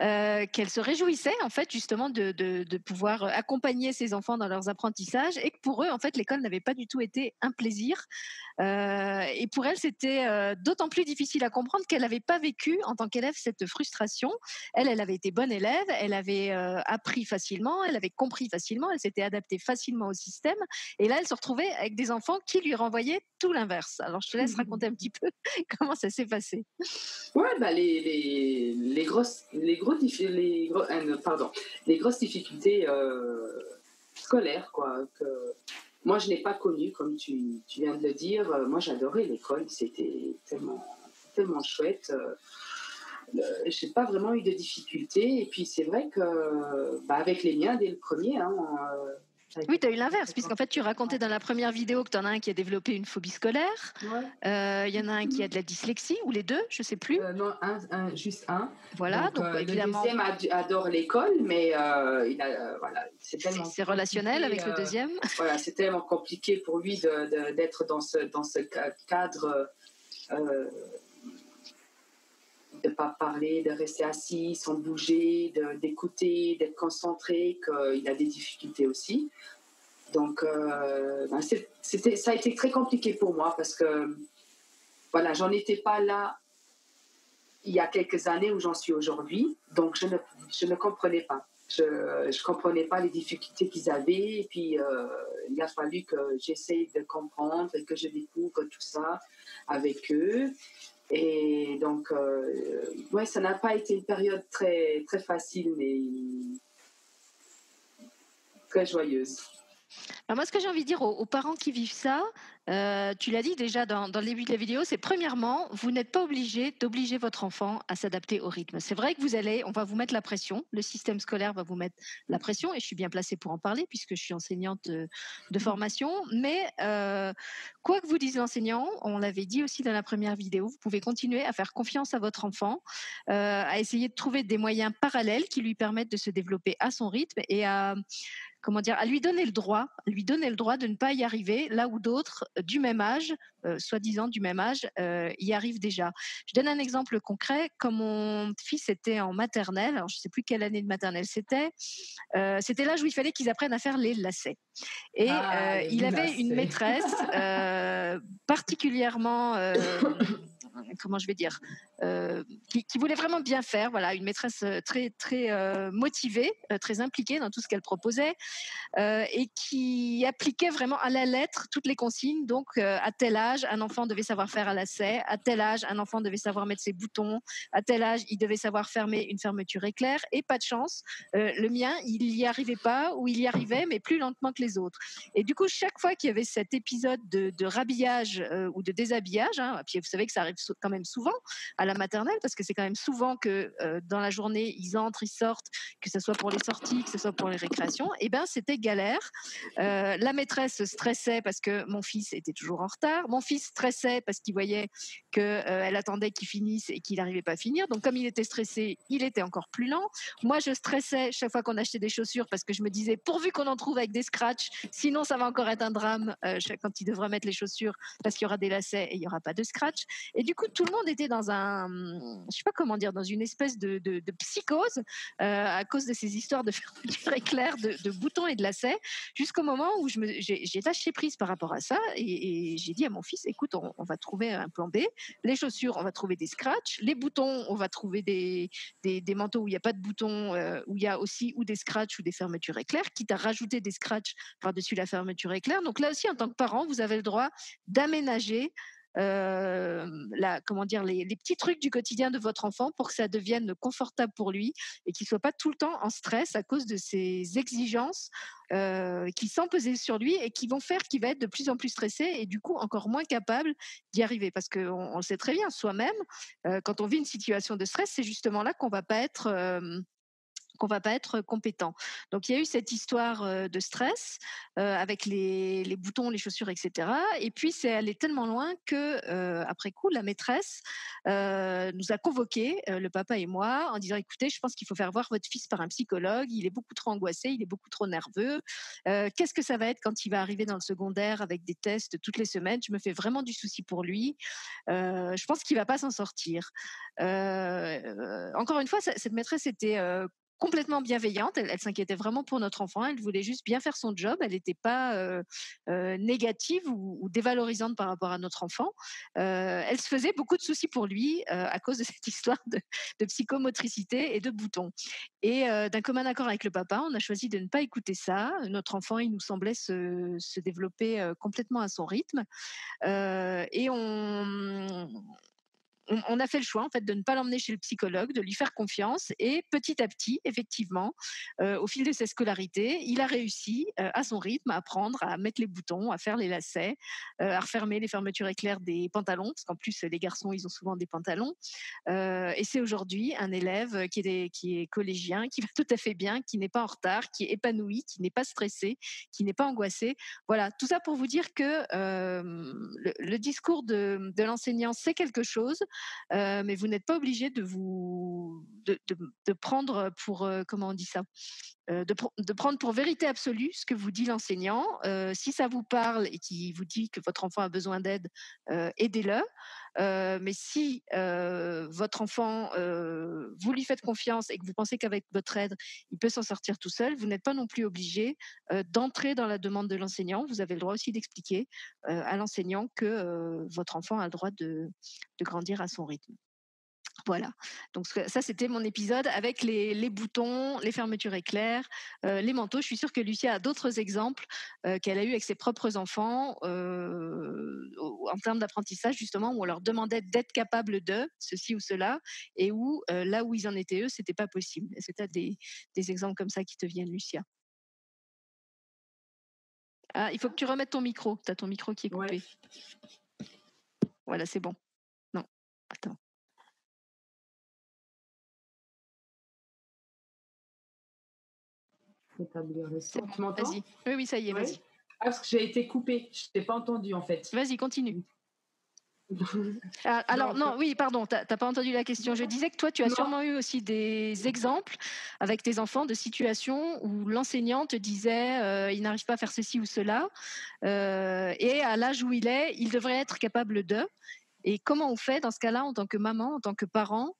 euh, qu'elle se réjouissait en fait justement de, de, pouvoir accompagner ses enfants dans leurs apprentissages et que pour eux en fait l'école n'avait pas du tout été un plaisir. Euh, et pour elle, c'était d'autant plus difficile à comprendre qu'elle n'avait pas vécu en tant qu'élève cette frustration. Elle, elle avait été bonne élève, elle avait appris facilement, elle avait compris facilement, elle s'était adaptée facilement au système. Et là, elle se retrouvait avec des enfants qui lui renvoyaient tout l'inverse. Alors, je te laisse raconter un petit peu <laughs> comment ça s'est passé. Ouais, bah, les, les, les, grosses, les, gros, les, euh, pardon, les grosses difficultés euh, scolaires, quoi, que moi, je n'ai pas connu, comme tu, tu, viens de le dire. Euh, moi, j'adorais l'école. C'était tellement, tellement chouette. Je n'ai pas vraiment eu de difficultés. Et puis, c'est vrai que, bah, avec les miens, dès le premier, hein, oui, tu as eu l'inverse, puisqu'en fait, tu racontais dans la première vidéo que tu en as un qui a développé une phobie scolaire. Euh, il y en a un qui a de la dyslexie, ou les deux, je ne sais plus. Euh, non, un, juste un. Voilà, donc, euh, évidemment. Le deuxième adore l'école, mais il a, voilà, c'est relationnel avec le deuxième. <laughs> Voilà, c'est tellement compliqué pour lui d'être dans ce, dans ce cadre de ne pas parler, de rester assis sans bouger, d'écouter, d'être concentré, qu'il a des difficultés aussi. Donc, euh, ben, ça a été très compliqué pour moi parce que, voilà, j'en étais pas là il y a quelques années où j'en suis aujourd'hui. Donc, je ne, je ne comprenais pas. Je ne comprenais pas les difficultés qu'ils avaient. Et puis, euh, il a fallu que j'essaye de comprendre et que je découvre tout ça avec eux. Et donc, euh, ouais, ça n'a pas été une période très, très facile, mais très joyeuse. Alors moi, ce que j'ai envie de dire aux, parents qui vivent ça, euh, tu l'as dit déjà dans, dans, le début de la vidéo, c'est premièrement, vous n'êtes pas obligé d'obliger votre enfant à s'adapter au rythme. C'est vrai que vous allez, on va vous mettre la pression, le système scolaire va vous mettre la pression, et je suis bien placée pour en parler puisque je suis enseignante de, formation. Mais euh, quoi que vous dise l'enseignant, on l'avait dit aussi dans la première vidéo, vous pouvez continuer à faire confiance à votre enfant, euh, à essayer de trouver des moyens parallèles qui lui permettent de se développer à son rythme et à comment dire, à lui donner le droit, lui donner le droit de ne pas y arriver là où d'autres euh, du même âge, euh, soi-disant du même âge, euh, y arrivent déjà. Je donne un exemple concret. Quand mon fils était en maternelle, alors je ne sais plus quelle année de maternelle c'était, c'était l'âge où il fallait qu'ils apprennent à faire les lacets. Et ah, il avait une maîtresse particulièrement <laughs> comment je vais dire, euh, qui, voulait vraiment bien faire. Voilà, une maîtresse euh, très très euh, motivée, très impliquée dans tout ce qu'elle proposait et qui appliquait vraiment à la lettre toutes les consignes. Donc, à tel âge, un enfant devait savoir faire un lacet. À tel âge, un enfant devait savoir mettre ses boutons. À tel âge, il devait savoir fermer une fermeture éclair. Et pas de chance, le mien, il n'y arrivait pas ou il y arrivait, mais plus lentement que les autres. Et du coup, chaque fois qu'il y avait cet épisode de, rhabillage ou de déshabillage, hein, puis vous savez que ça arrive quand même souvent à la maternelle, parce que c'est quand même souvent que euh, dans la journée, ils entrent, ils sortent, que ce soit pour les sorties, que ce soit pour les récréations, et eh ben c'était galère. Euh, la maîtresse stressait parce que mon fils était toujours en retard. Mon fils stressait parce qu'il voyait qu'elle euh, attendait qu'il finisse et qu'il n'arrivait pas à finir. Donc comme il était stressé, il était encore plus lent. Moi, je stressais chaque fois qu'on achetait des chaussures parce que je me disais, pourvu qu'on en trouve avec des scratchs, sinon ça va encore être un drame quand il devra mettre les chaussures parce qu'il y aura des lacets et il n'y aura pas de scratch. Et du tout le monde était dans un, je sais pas comment dire, dans une espèce de, psychose euh, à cause de ces histoires de <laughs> fermeture éclair, de, de boutons et de lacets, jusqu'au moment où j'ai lâché prise par rapport à ça et, j'ai dit à mon fils, écoute, on, va trouver un plan B. Les chaussures, on va trouver des scratchs. Les boutons, on va trouver des, des, manteaux où il n'y a pas de boutons, euh, où il y a aussi ou des scratchs ou des fermetures éclairs, quitte à rajouter des scratchs par-dessus la fermeture éclair. Donc là aussi, en tant que parent, vous avez le droit d'aménager la, comment dire, les, petits trucs du quotidien de votre enfant pour que ça devienne confortable pour lui et qu'il soit pas tout le temps en stress à cause de ces exigences qui sont pesées sur lui et qui vont faire qu'il va être de plus en plus stressé et du coup encore moins capable d'y arriver. Parce qu'on on le sait très bien, soi-même, quand on vit une situation de stress, c'est justement là qu'on va pas être qu'on va pas être compétent. Donc il y a eu cette histoire de stress avec les, les, boutons, les chaussures, etc. Et puis c'est allé tellement loin que après coup, la maîtresse nous a convoqué, le papa et moi, en disant écoutez, je pense qu'il faut faire voir votre fils par un psychologue. Il est beaucoup trop angoissé, il est beaucoup trop nerveux. Qu'est-ce que ça va être quand il va arriver dans le secondaire avec des tests toutes les semaines? Je me fais vraiment du souci pour lui. je pense qu'il va pas s'en sortir. encore une fois, cette maîtresse était complètement bienveillante. Elle, s'inquiétait vraiment pour notre enfant. Elle voulait juste bien faire son job. Elle n'était pas euh, euh, négative ou, dévalorisante par rapport à notre enfant. Euh, elle se faisait beaucoup de soucis pour lui à cause de <laughs> cette histoire de, psychomotricité et de boutons. Et d'un commun accord avec le papa, on a choisi de ne pas écouter ça. Notre enfant, il nous semblait se, se développer complètement à son rythme. et on, on, a fait le choix en fait de ne pas l'emmener chez le psychologue, de lui faire confiance et petit à petit, effectivement, euh, au fil de sa scolarité, il a réussi euh, à son rythme à apprendre à mettre les boutons, à faire les lacets, euh, à refermer les fermetures éclair des pantalons, parce qu'en plus les garçons ils ont souvent des pantalons. et c'est aujourd'hui un élève qui est, qui est collégien, qui va tout à fait bien, qui n'est pas en retard, qui est épanoui, qui n'est pas stressé, qui n'est pas angoissé. Voilà, tout ça pour vous dire que le, discours de, de l'enseignant c'est quelque chose, mais vous n'êtes pas obligé de prendre pour comment on dit ça? De, prendre pour vérité absolue ce que vous dit l'enseignant. si ça vous parle et qu'il vous dit que votre enfant a besoin d'aide, aidez-le. Mais si votre enfant, vous lui faites confiance et que vous pensez qu'avec votre aide, il peut s'en sortir tout seul, vous n'êtes pas non plus obligé d'entrer dans la demande de l'enseignant. Vous avez le droit aussi d'expliquer à l'enseignant que votre enfant a le droit de, de grandir à son rythme. Voilà. Donc ça, c'était mon épisode avec les, boutons, les fermetures éclairs, euh, les manteaux. Je suis sûre que Lucia a d'autres exemples euh, qu'elle a eu avec ses propres enfants euh, en termes d'apprentissage, justement, où on leur demandait d'être capable de ceci ou cela, et où là où ils en étaient eux, c'était pas possible. Est-ce que tu as des, exemples comme ça qui te viennent, Lucia? Ah, il faut que tu remettes ton micro. Tu as ton micro qui est coupé. Voilà, c'est bon. Établir le son. tu m'entends? Oui, oui, ça y est, vas-y. Ah, parce que j'ai été coupée, je t'ai pas entendu en fait. Vas-y, continue. <laughs> Ah, alors non, oui, pardon, tu n'as pas entendu la question. Je disais que toi, tu as sûrement eu aussi des exemples avec tes enfants de situations où l'enseignant te disait euh, il n'arrive pas à faire ceci ou cela, euh, et à l'âge où il est, il devrait être capable de. Et comment on fait dans ce cas-là en tant que maman, en tant que parent,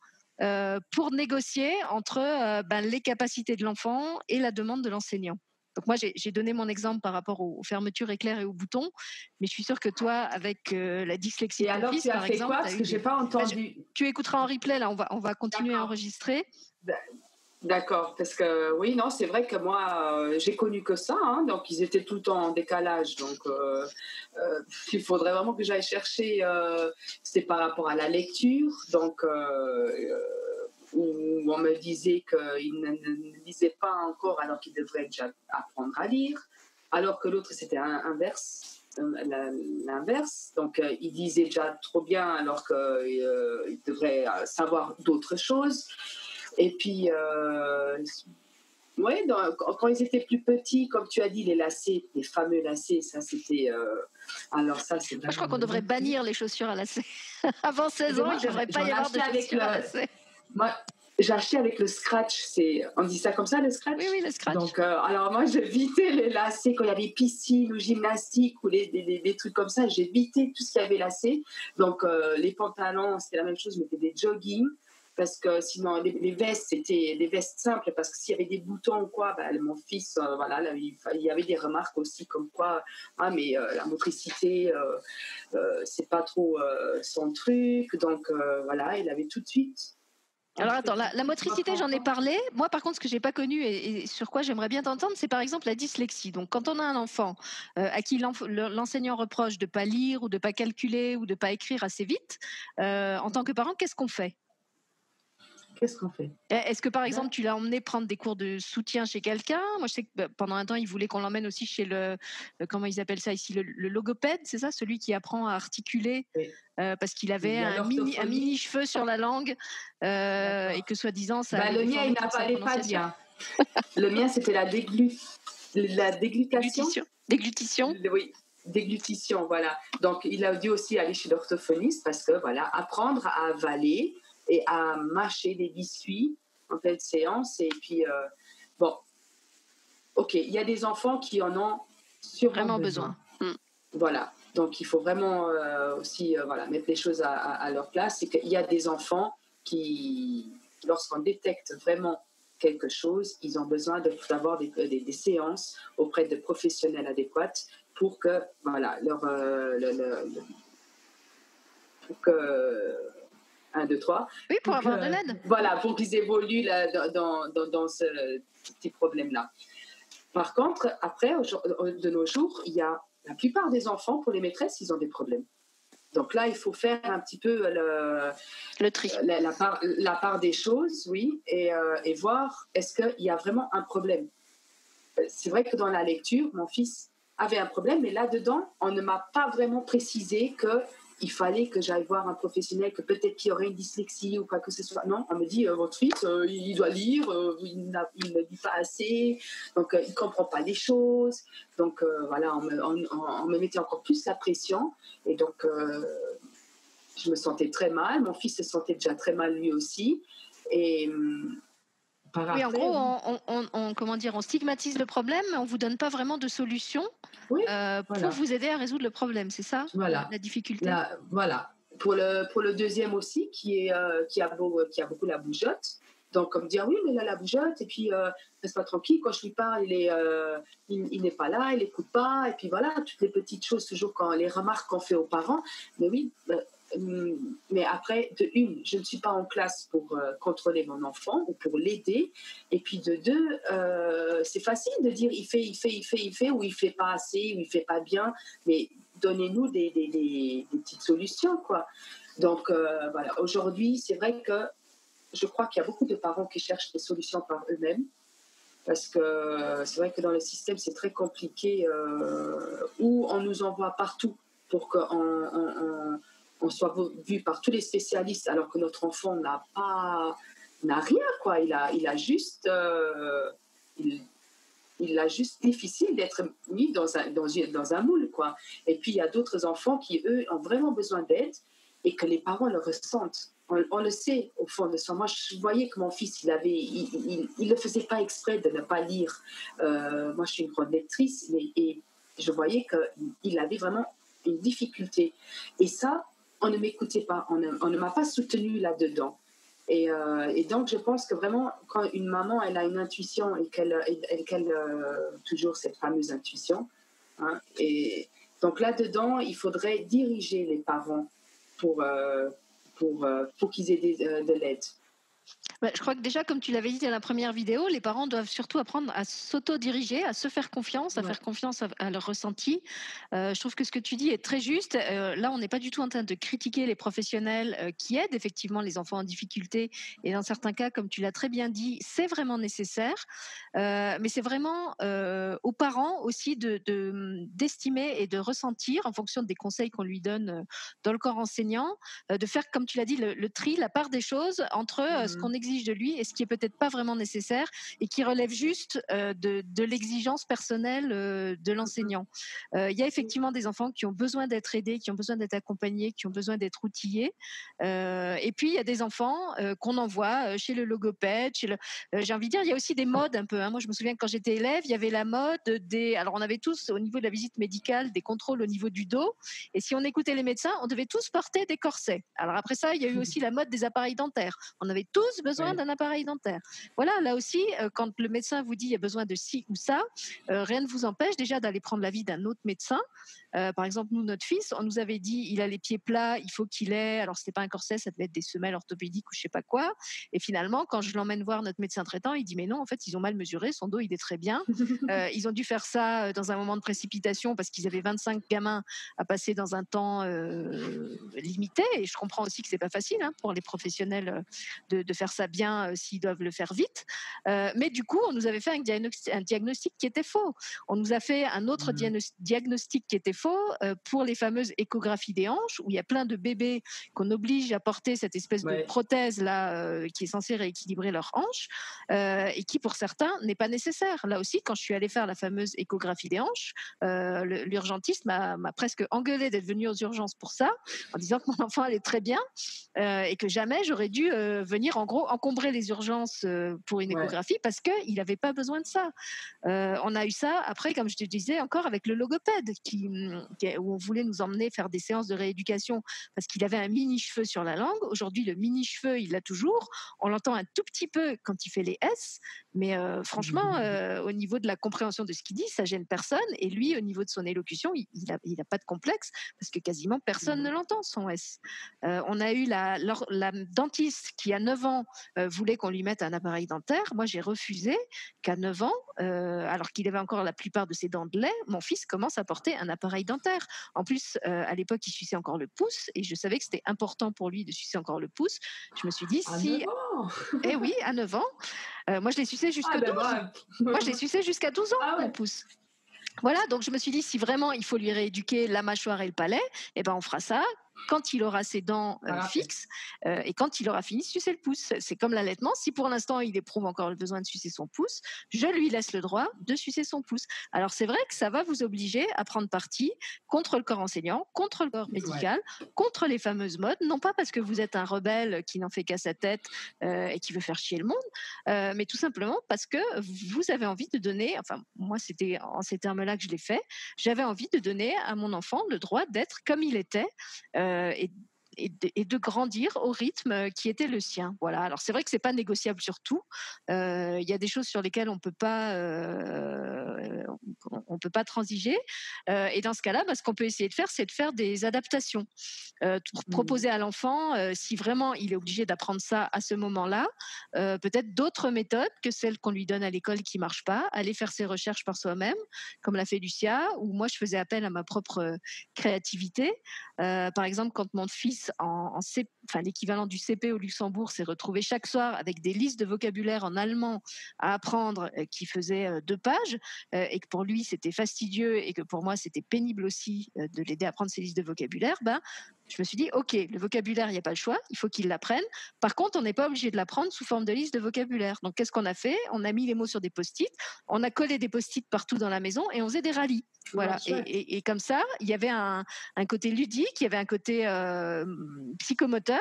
pour négocier entre euh, ben, les capacités de l'enfant et la demande de l'enseignant. Donc moi, j'ai donné mon exemple par rapport aux, fermetures éclairs et aux boutons, mais je suis sûre que toi, avec euh, la dyslexie et alors, tu as fait quoi? Parce que j'ai pas entendu. tu écouteras en replay, là, on va, on va continuer à enregistrer. D'accord, parce que oui, non, c'est vrai que moi, j'ai connu que ça, hein, donc ils étaient tout le temps en décalage, donc <laughs> il faudrait vraiment que j'aille chercher, c'est par rapport à la lecture, donc où on me disait qu'il ne, ne, lisait pas encore alors qu'il devrait déjà apprendre à lire, alors que l'autre c'était inverse, l'inverse. Donc il disait déjà trop bien alors qu'il devrait savoir d'autres choses. Et puis, oui, quand ils étaient plus petits, comme tu as dit, les lacets, les fameux lacets, ça c'était. alors ça, c'est. Je crois qu'on devrait bannir les chaussures à lacets. <laughs> Avant 16 ans, il ne devrait pas y avoir de chaussures à lacets. Moi, j'ai acheté avec le scratch. C'est, on dit ça comme ça, le scratch? Oui, oui, le scratch. Donc, euh, alors moi, j'évitais les lacets quand il y avait piscine ou gymnastique ou les, des, trucs comme ça. J'évitais tout ce qui avait lacets. Donc, euh, les pantalons, c'était la même chose, je mettais des jogging parce que sinon les, vestes c'était des vestes simples parce que s'il y avait des boutons ou quoi bah, mon fils euh, voilà il, y avait des remarques aussi comme quoi ah mais la motricité c'est pas trop son truc donc voilà il avait tout de suite Alors attends, la, motricité, j'en ai parlé. Moi, par contre, ce que j'ai pas connu et, sur quoi j'aimerais bien t'entendre, c'est par exemple la dyslexie. Donc, quand on a un enfant euh, à qui l'enseignant reproche de pas lire ou de pas calculer ou de pas écrire assez vite, euh, en tant que parent, qu'est-ce qu'on fait? Qu'est-ce qu'on fait? Eh, Est-ce que par exemple tu l'as emmené prendre des cours de soutien chez quelqu'un? Moi je sais que bah, pendant un temps il voulait qu'on l'emmène aussi chez le comment ils appellent ça ici le, logopède, c'est ça, celui qui apprend à articuler euh, parce qu'il avait un mini, un mini cheveu sur la langue euh, et que soi-disant ça. Bah, le mien il n'a pas, pas bien. le mien c'était la, déglu... la déglutation. Déglutition. Oui, déglutition, voilà. Donc, il a dû aussi aller chez l'orthophoniste parce que, voilà, apprendre à avaler, et à mâcher des biscuits en pleine séance. Et puis, euh, bon, ok, il y a des enfants qui en ont vraiment besoin. Mm. Voilà, donc il faut vraiment euh, aussi euh, voilà, mettre les choses à, leur place. C'est qu'il y a des enfants qui, lorsqu'on détecte vraiment quelque chose, ils ont besoin d'avoir des, des, séances auprès de professionnels adéquats pour que, voilà, leur, pour que 1, 2, 3. Oui, pour avoir de euh, l'aide. Voilà, pour qu'ils évoluent dans, dans, dans, ce petit problème-là. Par contre, après, de nos jours, il y a la plupart des enfants, pour les maîtresses, ils ont des problèmes. Donc là, il faut faire un petit peu le, le tri. La, part, la, part, des choses, oui, et, euh, et voir est-ce qu'il y a vraiment un problème? C'est vrai que dans la lecture, mon fils avait un problème, mais là-dedans, on ne m'a pas vraiment précisé que il fallait que j'aille voir un professionnel que peut-être qu'il aurait une dyslexie ou quoi que ce soit. Non, on me dit euh, votre fils, euh, il doit lire, euh, il, ne lit pas assez, donc il ne comprend pas les choses. Donc voilà, on me, mettait encore plus la pression et donc je me sentais très mal. Mon fils se sentait déjà très mal lui aussi. Et oui, en gros, on, comment dire, on stigmatise le problème, mais on vous donne pas vraiment de solution euh, pour vous aider à résoudre le problème. C'est ça voilà. la difficulté? Voilà. Pour le, pour le deuxième aussi, qui, est, euh, qui, a qui a beaucoup la bougeotte. Donc, comme dire, oui, mais là, la bougeotte, et puis, euh, reste pas tranquille, quand je lui parle, il est, euh, il, n'est pas là, il n'écoute pas, et puis voilà, toutes les petites choses, toujours quand les remarques qu'on fait aux parents. Mais oui, Hum, mais après, de une, je ne suis pas en classe pour euh, contrôler mon enfant ou pour l'aider. Et puis de deux, euh, c'est facile de dire il fait, il fait, il fait, il fait, ou il fait pas assez, ou il fait pas bien. Mais donnez-nous des, des, des, petites solutions, quoi. Donc euh, voilà, aujourd'hui, c'est vrai que je crois qu'il y a beaucoup de parents qui cherchent des solutions par eux-mêmes. Parce que c'est vrai que dans le système, c'est très compliqué, où on nous envoie partout pour qu'on on soit vu par tous les spécialistes alors que notre enfant n'a pas n'a rien quoi il a il a juste euh, il, a juste difficile d'être mis dans un dans, dans un moule quoi et puis il y a d'autres enfants qui eux ont vraiment besoin d'aide et que les parents le ressentent on, le sait au fond de soi. Moi, je voyais que mon fils, il avait, il, il, le faisait pas exprès de ne pas lire. Euh, moi, je suis une grande lectrice, mais, et je voyais qu'il avait vraiment une difficulté. Et ça, on ne m'écoutait pas, on ne, m'a pas soutenu là-dedans. Euh, et, donc, je pense que vraiment, quand une maman, elle a une intuition et qu'elle, qu'elle euh, toujours cette fameuse intuition, hein, et donc là-dedans, il faudrait diriger les parents pour, euh, pour, pour qu'ils aient de l'aide. Bah, je crois que déjà, comme tu l'avais dit dans la première vidéo, les parents doivent surtout apprendre à s'auto-diriger, à se faire confiance, à faire confiance à, leur ressenti. Euh, je trouve que ce que tu dis est très juste. Euh, là, on n'est pas du tout en train de critiquer les professionnels euh, qui aident effectivement les enfants en difficulté. Et dans certains cas, comme tu l'as très bien dit, c'est vraiment nécessaire. mais c'est vraiment aux parents aussi de, d'estimer et de ressentir, en fonction des conseils qu'on lui donne dans le corps enseignant, de faire, comme tu l'as dit, le, tri, la part des choses entre mmh. Qu'on exige de lui et ce qui est peut-être pas vraiment nécessaire et qui relève juste euh, de, de l'exigence personnelle euh, de l'enseignant. Euh, il y a effectivement des enfants qui ont besoin d'être aidés, qui ont besoin d'être accompagnés, qui ont besoin d'être outillés. et puis il y a des enfants qu'on envoie chez le logopède, chez le. J'ai envie de dire, il y a aussi des modes un peu. Hein. Moi, je me souviens que quand j'étais élève, il y avait la mode des. Alors, on avait tous au niveau de la visite médicale des contrôles au niveau du dos. Et si on écoutait les médecins, on devait tous porter des corsets. Alors après ça, il y a eu aussi la mode des appareils dentaires. On avait tous besoin d'un appareil dentaire. Voilà, là aussi, euh, quand le médecin vous dit il y a besoin de ci ou ça, euh, rien ne vous empêche déjà d'aller prendre l'avis d'un autre médecin par exemple, nous, notre fils, on nous avait dit, il a les pieds plats, il faut qu'il ait, alors c'était pas un corset, ça devait être des semelles orthopédiques ou je sais pas quoi. Et finalement, quand je l'emmène voir notre médecin traitant, il dit, mais non, en fait, ils ont mal mesuré, son dos, il est très bien. <laughs> ils ont dû faire ça dans un moment de précipitation parce qu'ils avaient 25 gamins à passer dans un temps limité. Et je comprends aussi que c'est pas facile hein, pour les professionnels de, de, faire ça bien s'ils doivent le faire vite. mais du coup, on nous avait fait un diagnostic, un diagnostic qui était faux. On nous a fait un autre mmh. diagnostic qui était faux pour les fameuses échographies des hanches, où il y a plein de bébés qu'on oblige à porter cette espèce de prothèse là qui est censée rééquilibrer leurs hanches et qui pour certains n'est pas nécessaire. Là aussi, quand je suis allée faire la fameuse échographie des hanches, l'urgentiste m'a presque engueulé d'être venu aux urgences pour ça, en disant que mon enfant allait très bien et que jamais j'aurais dû venir en gros encombrer les urgences pour une échographie parce qu'il n'avait pas besoin de ça. on a eu ça après, comme je te disais, encore avec le logopède, qui, où on voulait nous emmener faire des séances de rééducation parce qu'il avait un mini cheveu sur la langue. Aujourd'hui, le mini cheveu, il l'a toujours. On l'entend un tout petit peu quand il fait les S, mais franchement, au niveau de la compréhension de ce qu'il dit, ça gêne personne. Et lui, au niveau de son élocution, il n'a il a pas de complexe parce que quasiment personne ne l'entend, son S. on a eu la, la, dentiste qui, à 9 ans, voulait qu'on lui mette un appareil dentaire. Moi, j'ai refusé qu'à 9 ans, alors qu'il avait encore la plupart de ses dents de lait, mon fils commence à porter un appareil dentaire. En plus, à l'époque, il suçait encore le pouce et je savais que c'était important pour lui de sucer encore le pouce. Je me suis dit, si. <laughs> eh oui, à 9 ans. moi, je l'ai sucé jusqu'à 12 ah, Moi, je l'ai sucé jusqu'à 12 ans, ah mon pouce. Voilà, donc je me suis dit, si vraiment il faut lui rééduquer la mâchoire et le palais, eh ben on fera ça quand il aura ses dents euh, fixes euh, et quand il aura fini de sucer le pouce. C'est comme l'allaitement. Si pour l'instant il éprouve encore le besoin de sucer son pouce, je lui laisse le droit de sucer son pouce. Alors c'est vrai que ça va vous obliger à prendre parti contre le corps enseignant, contre le corps médical, contre les fameuses modes. Non pas parce que vous êtes un rebelle qui n'en fait qu'à sa tête euh, et qui veut faire chier le monde, mais tout simplement parce que vous avez envie de donner. Enfin, moi c'était en ces termes-là que je l'ai fait. J'avais envie de donner à mon enfant le droit d'être comme il était. Euh, et, et, de, grandir au rythme qui était le sien. Voilà. Alors c'est vrai que c'est pas négociable sur tout. Euh, il y a des choses sur lesquelles on peut pas, euh, on peut pas transiger. Euh, et dans ce cas-là, bah, ce qu'on peut essayer de faire, c'est de faire des adaptations. mmh. proposer à l'enfant, si vraiment il est obligé d'apprendre ça à ce moment-là, peut-être d'autres méthodes que celles qu'on lui donne à l'école qui marchent pas. Aller faire ses recherches par soi-même, comme l'a fait Lucia, ou moi je faisais appel à ma propre créativité. par exemple, quand mon fils en, enfin, l'équivalent du CP au Luxembourg s'est retrouvé chaque soir avec des listes de vocabulaire en allemand à apprendre euh, qui faisaient euh, deux pages euh, et que pour lui c'était fastidieux et que pour moi c'était pénible aussi de l'aider à apprendre ces listes de vocabulaire, ben, je me suis dit, OK, le vocabulaire, il n'y a pas le choix, il faut qu'il l'apprenne. Par contre, on n'est pas obligé de l'apprendre sous forme de liste de vocabulaire. Donc, qu'est-ce qu'on a fait? On a mis les mots sur des post-it, on a collé des post-it partout dans la maison et on faisait des rallyes. Voilà. Et, comme ça, il y avait un, côté ludique, il y avait un côté euh, psychomoteur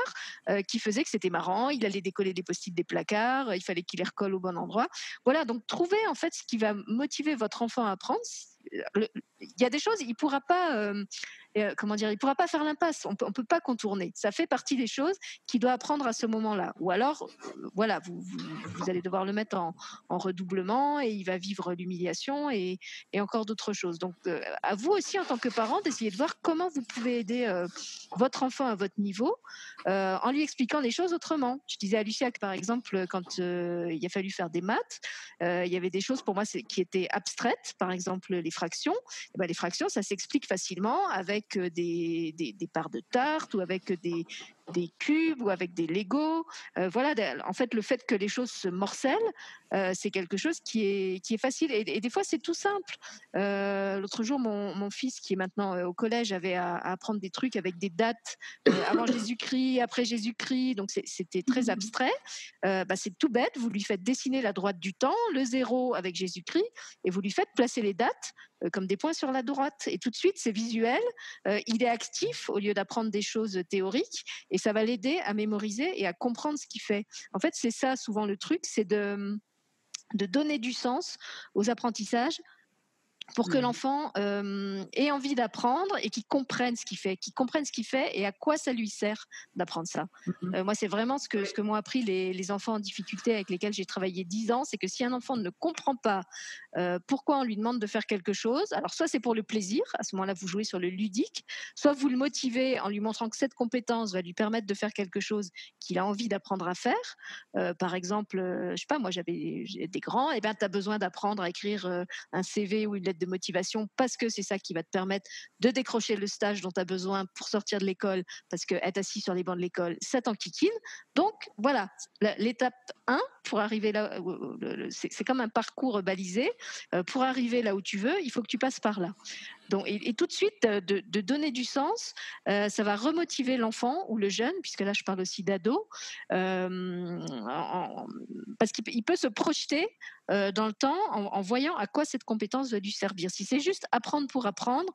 euh, qui faisait que c'était marrant. Il allait décoller des post-it des placards, il fallait qu'il les recolle au bon endroit. Voilà. Donc, trouver en fait ce qui va motiver votre enfant à apprendre. Il y a des choses, il pourra pas. Euh, euh, comment dire, il pourra pas faire l'impasse. On peut, peut pas contourner. Ça fait partie des choses qu'il doit apprendre à ce moment-là. Ou alors, euh, voilà, vous, allez devoir le mettre en, redoublement et il va vivre l'humiliation et, encore d'autres choses. Donc, euh, à vous aussi en tant que parent d'essayer de voir comment vous pouvez aider votre enfant à votre niveau en lui expliquant les choses autrement. Je disais à Lucia que par exemple, quand il a fallu faire des maths, il y avait des choses pour moi qui étaient abstraites, par exemple les fractions. Eh ben, les fractions, ça s'explique facilement avec des, des, parts de tarte ou avec des, des cubes ou avec des Legos. Euh, voilà, en fait, le fait que les choses se morcellent, euh, c'est quelque chose qui est, qui est facile. Et, des fois, c'est tout simple. Euh, l'autre jour, mon, mon, fils, qui est maintenant au collège, avait à, apprendre des trucs avec des dates avant Jésus-Christ, après Jésus-Christ. Donc, c'était très mmh abstrait. Bah, c'est tout bête. Vous lui faites dessiner la droite du temps, le zéro avec Jésus-Christ, et vous lui faites placer les dates comme des points sur la droite. Et tout de suite, c'est visuel. il est actif au lieu d'apprendre des choses théoriques. Et et ça va l'aider à mémoriser et à comprendre ce qu'il fait. En fait, c'est ça souvent le truc, c'est de, de donner du sens aux apprentissages pour que Mmh. l'enfant euh, ait envie d'apprendre et qu'il comprenne ce qu'il fait, qu'il comprenne ce qu'il fait et à quoi ça lui sert d'apprendre ça. Mmh Euh, moi, c'est vraiment ce que, ce que m'ont appris les, les enfants en difficulté avec lesquels j'ai travaillé 10 ans, c'est que si un enfant ne comprend pas euh, pourquoi on lui demande de faire quelque chose, alors soit c'est pour le plaisir, à ce moment-là vous jouez sur le ludique, soit vous le motivez en lui montrant que cette compétence va lui permettre de faire quelque chose qu'il a envie d'apprendre à faire. Par exemple, je sais pas, moi j'avais des grands, et ben tu as besoin d'apprendre à écrire un CV ou une lettre de motivation parce que c'est ça qui va te permettre de décrocher le stage dont tu as besoin pour sortir de l'école parce que être assis sur les bancs de l'école, ça t'enquiquine. Donc voilà, l'étape 1 pour arriver là, c'est comme un parcours balisé. Euh, pour arriver là où tu veux, il faut que tu passes par là. Donc, et, tout de suite, euh, de, donner du sens, euh, ça va remotiver l'enfant ou le jeune, puisque là je parle aussi d'ado, euh, parce qu'il peut- se projeter dans le temps en, en voyant à quoi cette compétence va lui servir. Si c'est juste apprendre pour apprendre,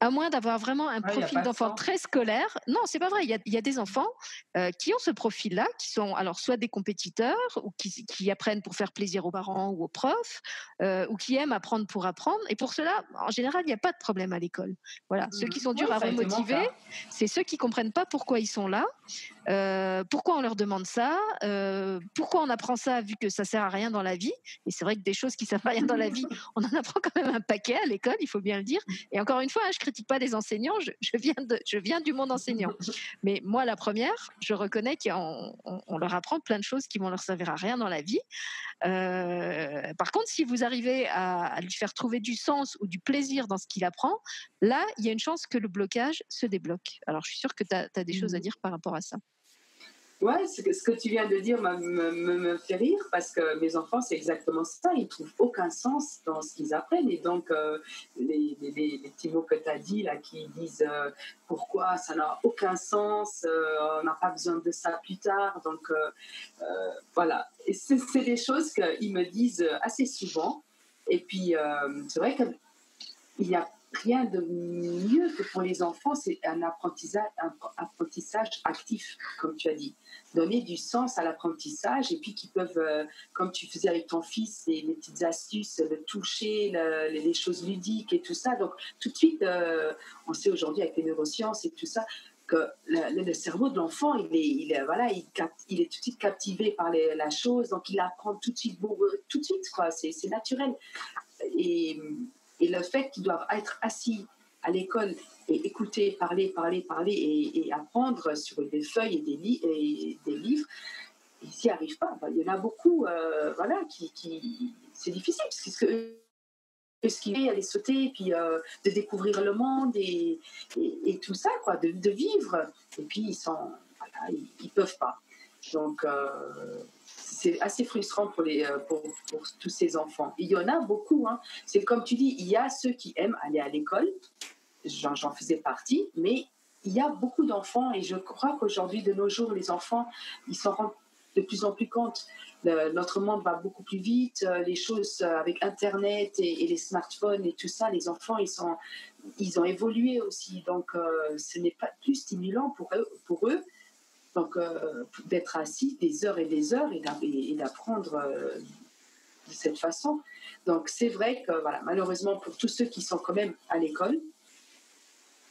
à moins d'avoir vraiment un Ouais, y a profil de d'enfant très scolaire. Non, c'est pas vrai. Il y a, il y a des enfants euh, qui ont ce profil-là, qui sont alors soit des compétiteurs ou qui, qui apprennent pour faire plaisir aux parents ou aux profs, euh, ou qui aiment apprendre pour apprendre. Et pour cela, en général, il n'y a pas de problème à l'école. Voilà, ceux qui sont Oui, durs à été mon remotiver, c'est ceux qui comprennent pas pourquoi ils sont là, euh, pourquoi on leur demande ça, pourquoi on apprend ça vu que ça sert à rien dans la vie. Et c'est vrai que des choses qui servent à rien dans la vie, <laughs> on en apprend quand même un paquet à l'école, il faut bien le dire. Et encore une fois, hein, je critique pas les enseignants, je, je viens de, je viens du monde enseignant. Mais moi, la première, je reconnais qu'on on- on leur apprend plein de choses qui vont leur servir à rien dans la vie. Euh, par contre, si vous arrivez à, à lui faire trouver du sens ou du plaisir dans ce qu'il apprend, là, il y a une chance que le blocage se débloque. Alors, je suis sûre que tu as, des choses à Mhm. dire par rapport à ça. Ouais, ce que, tu viens de dire me, fait rire parce que mes enfants, c'est exactement ça. Ils trouvent aucun sens dans ce qu'ils apprennent. Et donc, euh, les, petits mots que tu as dit, là, qui disent euh, pourquoi ça n'a aucun sens, euh, on n'a pas besoin de ça plus tard. Donc, voilà. Et c'est c'est des choses qu'ils me disent assez souvent. Et puis, c'est vrai qu'il n'y a rien de mieux que pour les enfants, c'est un apprentissage, actif, comme tu as dit donner du sens à l'apprentissage et puis qui peuvent, euh, comme tu faisais avec ton fils, les, petites astuces, le toucher, le- les, choses ludiques et tout ça. Donc tout de suite, euh, on sait aujourd'hui avec les neurosciences et tout ça que le, cerveau de l'enfant, il est, il est, voilà, il, est tout de suite captivé par la chose, donc il apprend tout de suite, tout de suite, quoi. C'est naturel. Et, et le fait qu'ils doivent être assis à l'école et écouter, parler, parler, parler et, et apprendre sur des feuilles et des, li- et des livres, ils n'y arrivent pas. Il y en a beaucoup, euh, voilà, qui, c'est difficile parce que ce que ce qui est aller sauter, puis euh, de découvrir le monde et, et, et tout ça, quoi, de, vivre. Et puis ils ils peuvent pas. Donc euh, c'est assez frustrant pour, les, euh, pour, pour tous ces enfants. Il y en a beaucoup. Hein. C'est comme tu dis, il y a ceux qui aiment aller à l'école. J'en faisais partie, mais il y a beaucoup d'enfants et je crois qu'aujourd'hui, de nos jours, les enfants, ils s'en rendent de plus en plus compte. Notre monde va beaucoup plus vite, euh, les choses euh, avec Internet et, les smartphones et tout ça, les enfants, ils, sont, ils ont évolué aussi. Donc, ce n'est pas plus stimulant pour eux, pour eux donc, euh, d'être assis des heures et des heures et d'a- et d'apprendre euh, de cette façon. Donc, c'est vrai que, voilà, malheureusement, pour tous ceux qui sont quand même à l'école,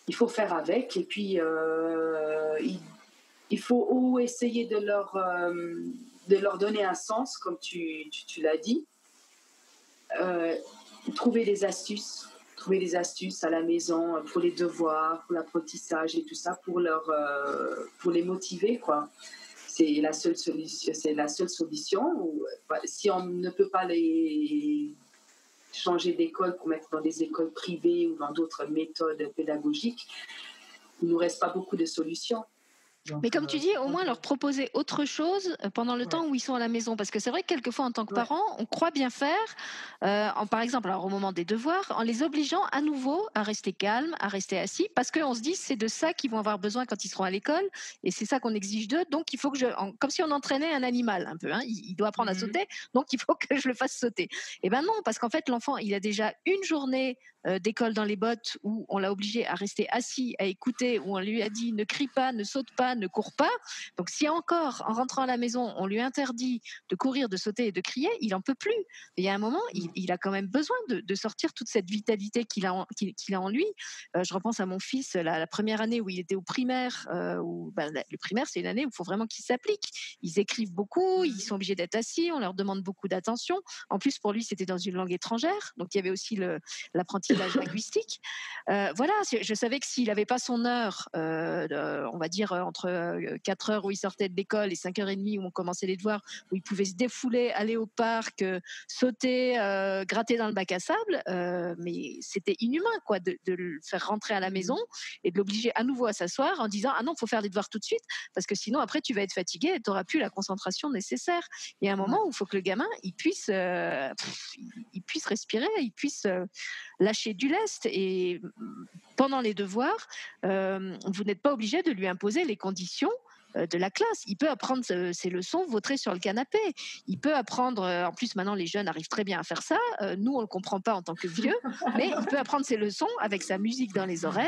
il faut faire avec et puis euh, il, faut ou essayer de leur, de leur donner un sens, comme tu, l'as dit, trouver des astuces, trouver des astuces à la maison pour les devoirs, pour l'apprentissage et tout ça, pour, leur, euh, pour les motiver, quoi. C'est la seule solution. C'est la seule solution. Ou, bah, si on ne peut pas les changer d'école pour mettre dans des écoles privées ou dans d'autres méthodes pédagogiques, il nous reste pas beaucoup de solutions. Donc, Mais comme tu euh, dis, au moins leur proposer autre chose euh, pendant le Ouais. temps où ils sont à la maison. Parce que c'est vrai que quelquefois, en tant que Ouais. parent, on croit bien faire, euh, en, par exemple, alors, au moment des devoirs, en les obligeant à nouveau à rester calmes, à rester assis, parce qu'on se dit c'est de ça qu'ils vont avoir besoin quand ils seront à l'école, et c'est ça qu'on exige d'eux. Donc, il faut que je. en- comme si on entraînait un animal un peu. hein, il, il doit apprendre à sauter, donc il faut que je le fasse sauter. Eh ben non, parce qu'en fait, l'enfant, il a déjà une journée euh, d'école dans les bottes où on l'a obligé à rester assis, à écouter, où on lui a dit ne crie pas, ne saute pas, pas, ne cours pas. Donc si encore, en rentrant à la maison, on lui interdit de courir, de sauter et de crier, il en peut plus. il y a un moment, il, a quand même besoin de, sortir toute cette vitalité qu'il a, en, qu'il a en lui. Euh, je repense à mon fils, la, première année où il était au primaire, euh, où, ben, le primaire, c'est une année où il faut vraiment qu'il s'applique. Ils écrivent beaucoup, ils sont obligés d'être assis, on leur demande beaucoup d'attention. En plus, pour lui, c'était dans une langue étrangère, donc il y avait aussi l'apprentissage <laughs> linguistique. Euh, voilà, je savais que s'il n'avait pas son heure, on va dire entre 4 heures où il sortait de l'école et 5h30 où on commençait les devoirs, où il pouvait se défouler, aller au parc, sauter, gratter dans le bac à sable, mais c'était inhumain quoi de, le faire rentrer à la maison et de l'obliger à nouveau à s'asseoir en disant ah non, il faut faire des devoirs tout de suite parce que sinon après tu vas être fatigué et tu n'auras plus la concentration nécessaire. Il y a un moment où il faut que le gamin il puisse, il puisse respirer, il puisse lâcher du lest et pendant les devoirs, vous n'êtes pas obligé de lui imposer les conditions euh, de la classe. Il peut apprendre ses leçons vautrer sur le canapé. Il peut apprendre, euh, en plus maintenant les jeunes arrivent très bien à faire ça. Euh, nous, on ne le comprend pas en tant que vieux, <laughs> mais il peut apprendre ses leçons avec sa musique dans les oreilles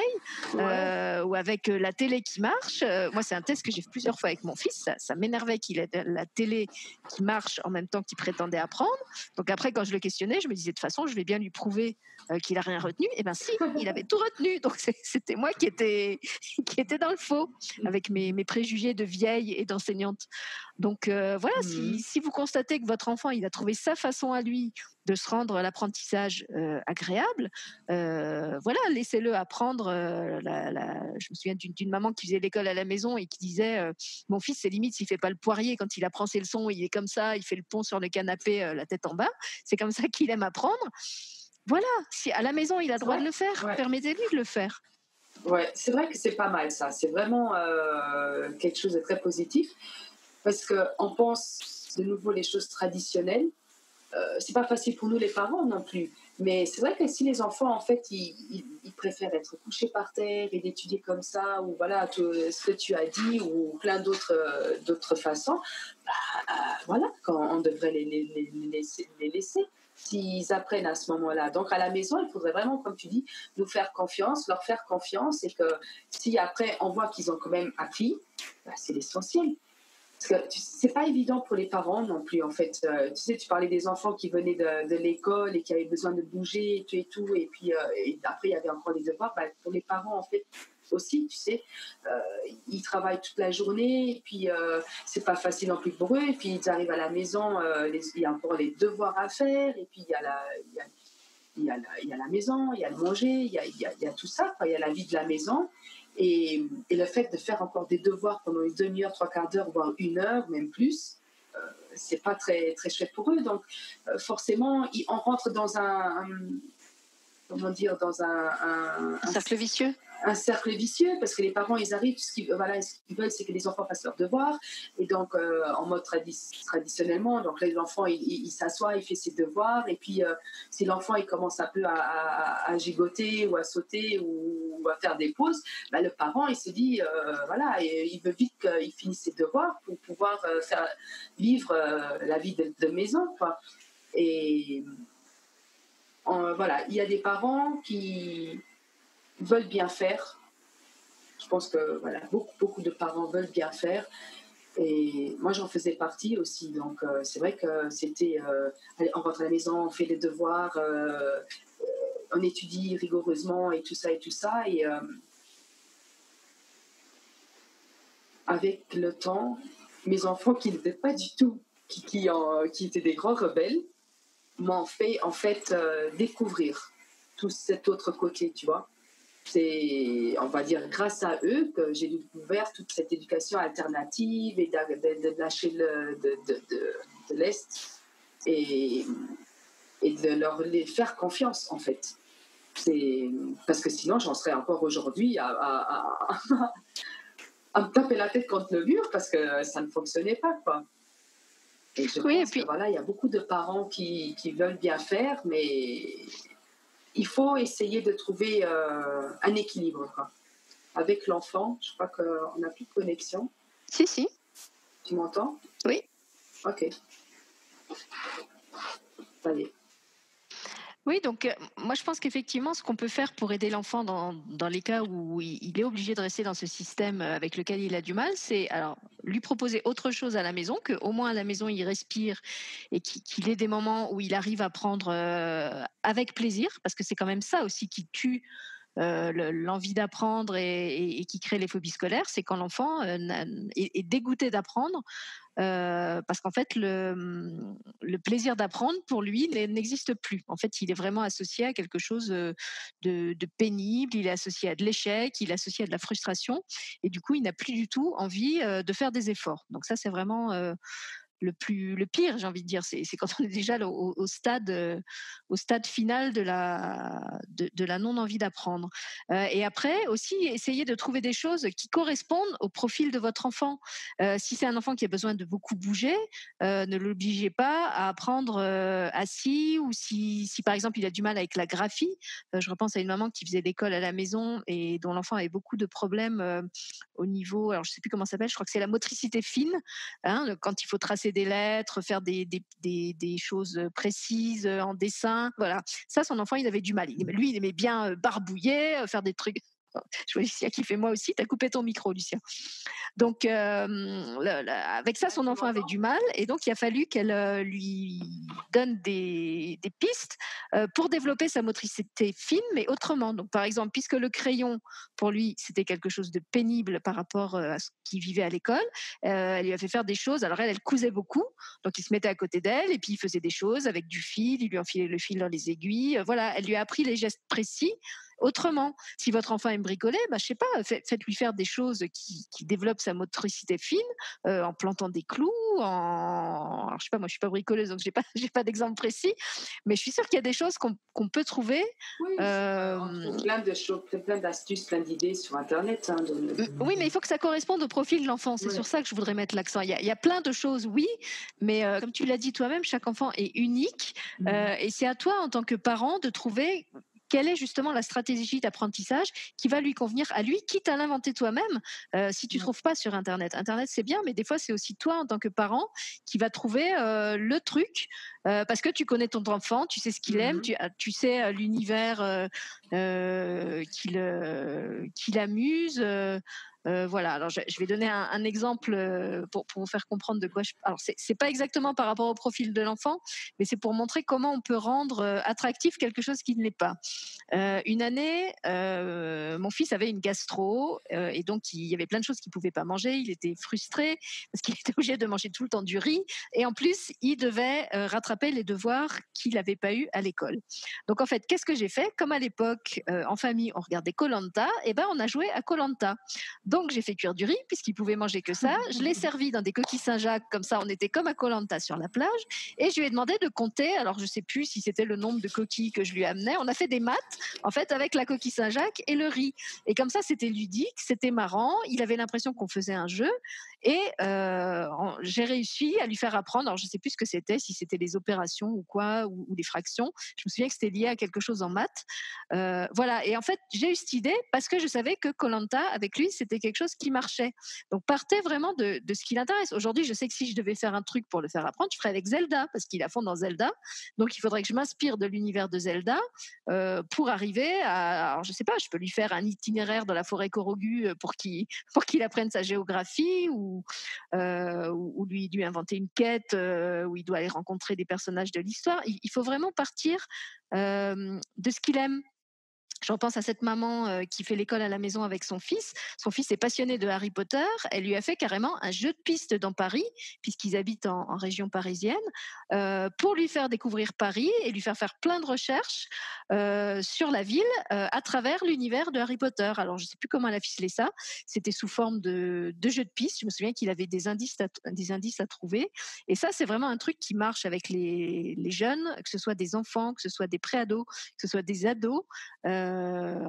ou avec la télé qui marche. moi, c'est un test que j'ai fait plusieurs fois avec mon fils. Ça, m'énervait qu'il ait la télé qui marche en même temps qu'il prétendait apprendre. Donc après, quand je le questionnais, je me disais de toute façon, je vais bien lui prouver qu'il a rien retenu. Et eh ben si, il avait tout retenu. Donc c'était moi qui était <laughs> qui était dans le faux avec mes, mes préjugés de vieille et d'enseignante. Donc euh, voilà, mmh si, vous constatez que votre enfant il a trouvé sa façon à lui de se rendre l'apprentissage euh, agréable, euh, voilà, laissez-le apprendre. je me souviens d'une maman qui faisait l'école à la maison et qui disait Mon fils, c'est limite s'il fait pas le poirier quand il apprend ses leçons, il est comme ça, il fait le pont sur le canapé, la tête en bas. C'est comme ça qu'il aime apprendre. Voilà, si à la maison il a droit de le faire, permettez-lui de le faire. Ouais, c'est vrai que c'est pas mal ça. C'est vraiment euh, quelque chose de très positif parce qu'on pense de nouveau les choses traditionnelles. Euh, c'est pas facile pour nous les parents non plus. Mais c'est vrai que si les enfants, en fait, ils, préfèrent être couchés par terre et d'étudier comme ça, ou voilà, tout ce que tu as dit, ou plein d'autres euh, d'autres façons, bah, voilà, on devrait les, les, les laisser s'ils apprennent à ce moment-là. Donc à la maison, il faudrait vraiment, comme tu dis, nous faire confiance, leur faire confiance et que si après on voit qu'ils ont quand même appris, bah, c'est l'essentiel. Parce que c'est pas évident pour les parents non plus en fait. Euh, tu sais, tu parlais des enfants qui venaient de, l'école et qui avaient besoin de bouger et tout et tout, et puis euh, après il y avait encore des devoirs. Bah, pour les parents en fait, aussi, tu sais. Euh, ils travaillent toute la journée, et puis euh, c'est pas facile non plus pour eux. Et puis ils arrivent à la maison, euh, il y a encore les devoirs à faire, et puis il y a la, il y a, la, il y a la maison, il y a le manger, il y a, tout ça, il y a la vie de la maison. Et, le fait de faire encore des devoirs pendant une demi-heure, trois quarts d'heure, voire une heure, même plus, euh, c'est pas très, très chouette pour eux. Donc, forcément, on rentre dans un, comment dire, dans un, un cercle vicieux? Un cercle vicieux parce que les parents, ils arrivent, ce qu'ils voilà, veulent, c'est que les enfants fassent leurs devoirs. Et donc, euh, en mode traditionnellement, donc l'enfant, il, s'assoit, il fait ses devoirs. Et puis, euh, si l'enfant, il commence un peu à, gigoter ou à sauter ou, à faire des pauses, bah, le parent, il se dit, euh, voilà, il veut vite qu'il finisse ses devoirs pour pouvoir faire vivre la vie de, de maison. Quoi. Et voilà, il y a des parents qui veulent bien faire. Je pense que voilà, beaucoup, beaucoup de parents veulent bien faire. Et moi, j'en faisais partie aussi. Donc, euh, c'est vrai que c'était. Euh, on rentre à la maison, on fait les devoirs, euh, on étudie rigoureusement et tout ça et tout ça. Et avec le temps, mes enfants qui n'étaient pas du tout, qui, qui, qui, étaient des grands rebelles, m'ont fait en fait découvrir tout cet autre côté, tu vois c'est, on va dire, grâce à eux que j'ai découvert toute cette éducation alternative et de, lâcher le, de, de, l'Est et, et de leur les faire confiance, en fait. C'est, parce que sinon, j'en serais encore aujourd'hui à, à, à, <laughs> me taper la tête contre le mur parce que ça ne fonctionnait pas, quoi. Et je oui, pense et puis... que voilà, il y a beaucoup de parents qui, qui veulent bien faire, mais il faut essayer de trouver euh, un équilibre. Avec l'enfant, je crois qu'on n'a plus de connexion. Si, si. Tu m'entends? Oui. Ok. Allez. Oui, donc euh, moi je pense qu'effectivement, ce qu'on peut faire pour aider l'enfant dans, dans les cas où il est obligé de rester dans ce système euh, avec lequel il a du mal, c'est alors lui proposer autre chose à la maison, qu'au moins à la maison il respire et qu'il ait des moments où il arrive à prendre euh, avec plaisir, parce que c'est quand même ça aussi qui tue l'envie d'apprendre et, qui crée les phobies scolaires, c'est quand l'enfant est, dégoûté d'apprendre euh, parce qu'en fait, le, le plaisir d'apprendre pour lui n'existe plus. En fait, il est vraiment associé à quelque chose euh, de, de pénible, il est associé à de l'échec, il est associé à de la frustration, et du coup, il n'a plus du tout envie euh, de faire des efforts. Donc ça, c'est vraiment le plus le pire j'ai envie de dire. C'est quand on est déjà au, stade euh, au stade final de la de, la non envie d'apprendre. Euh, et après aussi essayer de trouver des choses qui correspondent au profil de votre enfant. Euh, si c'est un enfant qui a besoin de beaucoup bouger ne l'obligez pas à apprendre assis ou si, si par exemple il a du mal avec la graphie. Je repense à une maman qui faisait l'école à la maison et dont l'enfant avait beaucoup de problèmes au niveau alors je sais plus comment ça s'appelle je crois que c'est la motricité fine hein, quand il faut tracer des lettres, faire des, des, choses précises en dessin. Voilà. Ça, son enfant, il avait du mal. Lui, il aimait bien barbouiller, faire des trucs <laughs> je vois Lucia qui fait moi aussi. Tu as coupé ton micro, Lucien. Donc, euh, avec ça, son enfant avait du mal. Et donc, il a fallu qu'elle euh, lui donne des, pistes euh, pour développer sa motricité fine, mais autrement. Donc, par exemple, puisque le crayon, pour lui, c'était quelque chose de pénible par rapport à ce qu'il vivait à l'école, elle lui a fait faire des choses. Alors, elle, elle cousait beaucoup. Donc, il se mettait à côté d'elle et puis il faisait des choses avec du fil. Il lui enfilait le fil dans les aiguilles. Voilà, elle lui a appris les gestes précis autrement. Si votre enfant aime bricoler, bah, je sais pas, faites-lui faire des choses qui, développent sa motricité fine, euh, en plantant des clous, en, alors, je sais pas, moi je suis pas bricoleuse, donc j'ai pas, <laughs> j'ai pas d'exemple précis, mais je suis sûre qu'il y a des choses qu'on peut trouver. Oui, euh, plein de choses, plein d'astuces, plein d'idées sur Internet. Hein, oui, mais il faut que ça corresponde au profil de l'enfant. C'est sur ça que je voudrais mettre l'accent. Il, y a plein de choses, oui, mais euh, comme tu l'as dit toi-même, chaque enfant est unique, mmh. et c'est à toi en tant que parent de trouver quelle est justement la stratégie d'apprentissage qui va lui convenir à lui, quitte à l'inventer toi-même euh, si tu ne trouves pas sur Internet. Internet, c'est bien, mais des fois, c'est aussi toi en tant que parent qui va trouver euh, le truc euh, parce que tu connais ton enfant, tu sais ce qu'il aime, mmh tu, sais l'univers qui l'amuse. Euh, voilà. Alors, je, vais donner un, exemple euh, pour, vous faire comprendre de quoi je. Alors, c'est pas exactement par rapport au profil de l'enfant, mais c'est pour montrer comment on peut rendre euh, attractif quelque chose qui ne l'est pas. une année, mon fils avait une gastro et donc il y avait plein de choses qu'il pouvait pas manger. Il était frustré parce qu'il <laughs> était obligé de manger tout le temps du riz et en plus il devait rattraper les devoirs qu'il n'avait pas eu à l'école. Donc en fait, qu'est-ce que j'ai fait? Comme à l'époque en famille on regardait Colanta, et eh ben on a joué à Colanta. Donc j'ai fait cuire du riz puisqu'il pouvait manger que ça. Je l'ai servi dans des coquilles Saint-Jacques comme ça. On était comme à Colanta sur la plage et je lui ai demandé de compter. Alors je sais plus si c'était le nombre de coquilles que je lui amenais. On a fait des maths en fait avec la coquille Saint-Jacques et le riz. Et comme ça c'était ludique, c'était marrant. Il avait l'impression qu'on faisait un jeu et euh, j'ai réussi à lui faire apprendre. Alors je sais plus ce que c'était, si c'était les opérations ou quoi ou, les fractions. Je me souviens que c'était lié à quelque chose en maths. Euh, voilà. Et en fait j'ai eu cette idée parce que je savais que Colanta avec lui c'était quelque chose qui marchait. Donc partez vraiment de, ce qui l'intéresse. Aujourd'hui, je sais que si je devais faire un truc pour le faire apprendre, je ferais avec Zelda, parce qu'il a fond dans Zelda. Donc il faudrait que je m'inspire de l'univers de Zelda euh, pour arriver à. Alors je sais pas, je peux lui faire un itinéraire dans la forêt Korogu euh, pour qu'il <laughs> pour apprenne sa géographie ou ou lui lui inventer une quête où il doit aller rencontrer des personnages de l'histoire. Il, faut vraiment partir de ce qu'il aime J'en pense à cette maman euh, qui fait l'école à la maison avec son fils. Son fils est passionné de Harry Potter. Elle lui a fait carrément un jeu de piste dans Paris, puisqu'ils habitent en, région parisienne, euh, pour lui faire découvrir Paris et lui faire faire plein de recherches euh, sur la ville à travers l'univers de Harry Potter. Alors, je ne sais plus comment elle a ficelé ça. C'était sous forme de, de jeu de piste. Je me souviens qu'il avait des indices, à, des indices à trouver. Et ça, c'est vraiment un truc qui marche avec les, jeunes, que ce soit des enfants, que ce soit des préados, que ce soit des ados.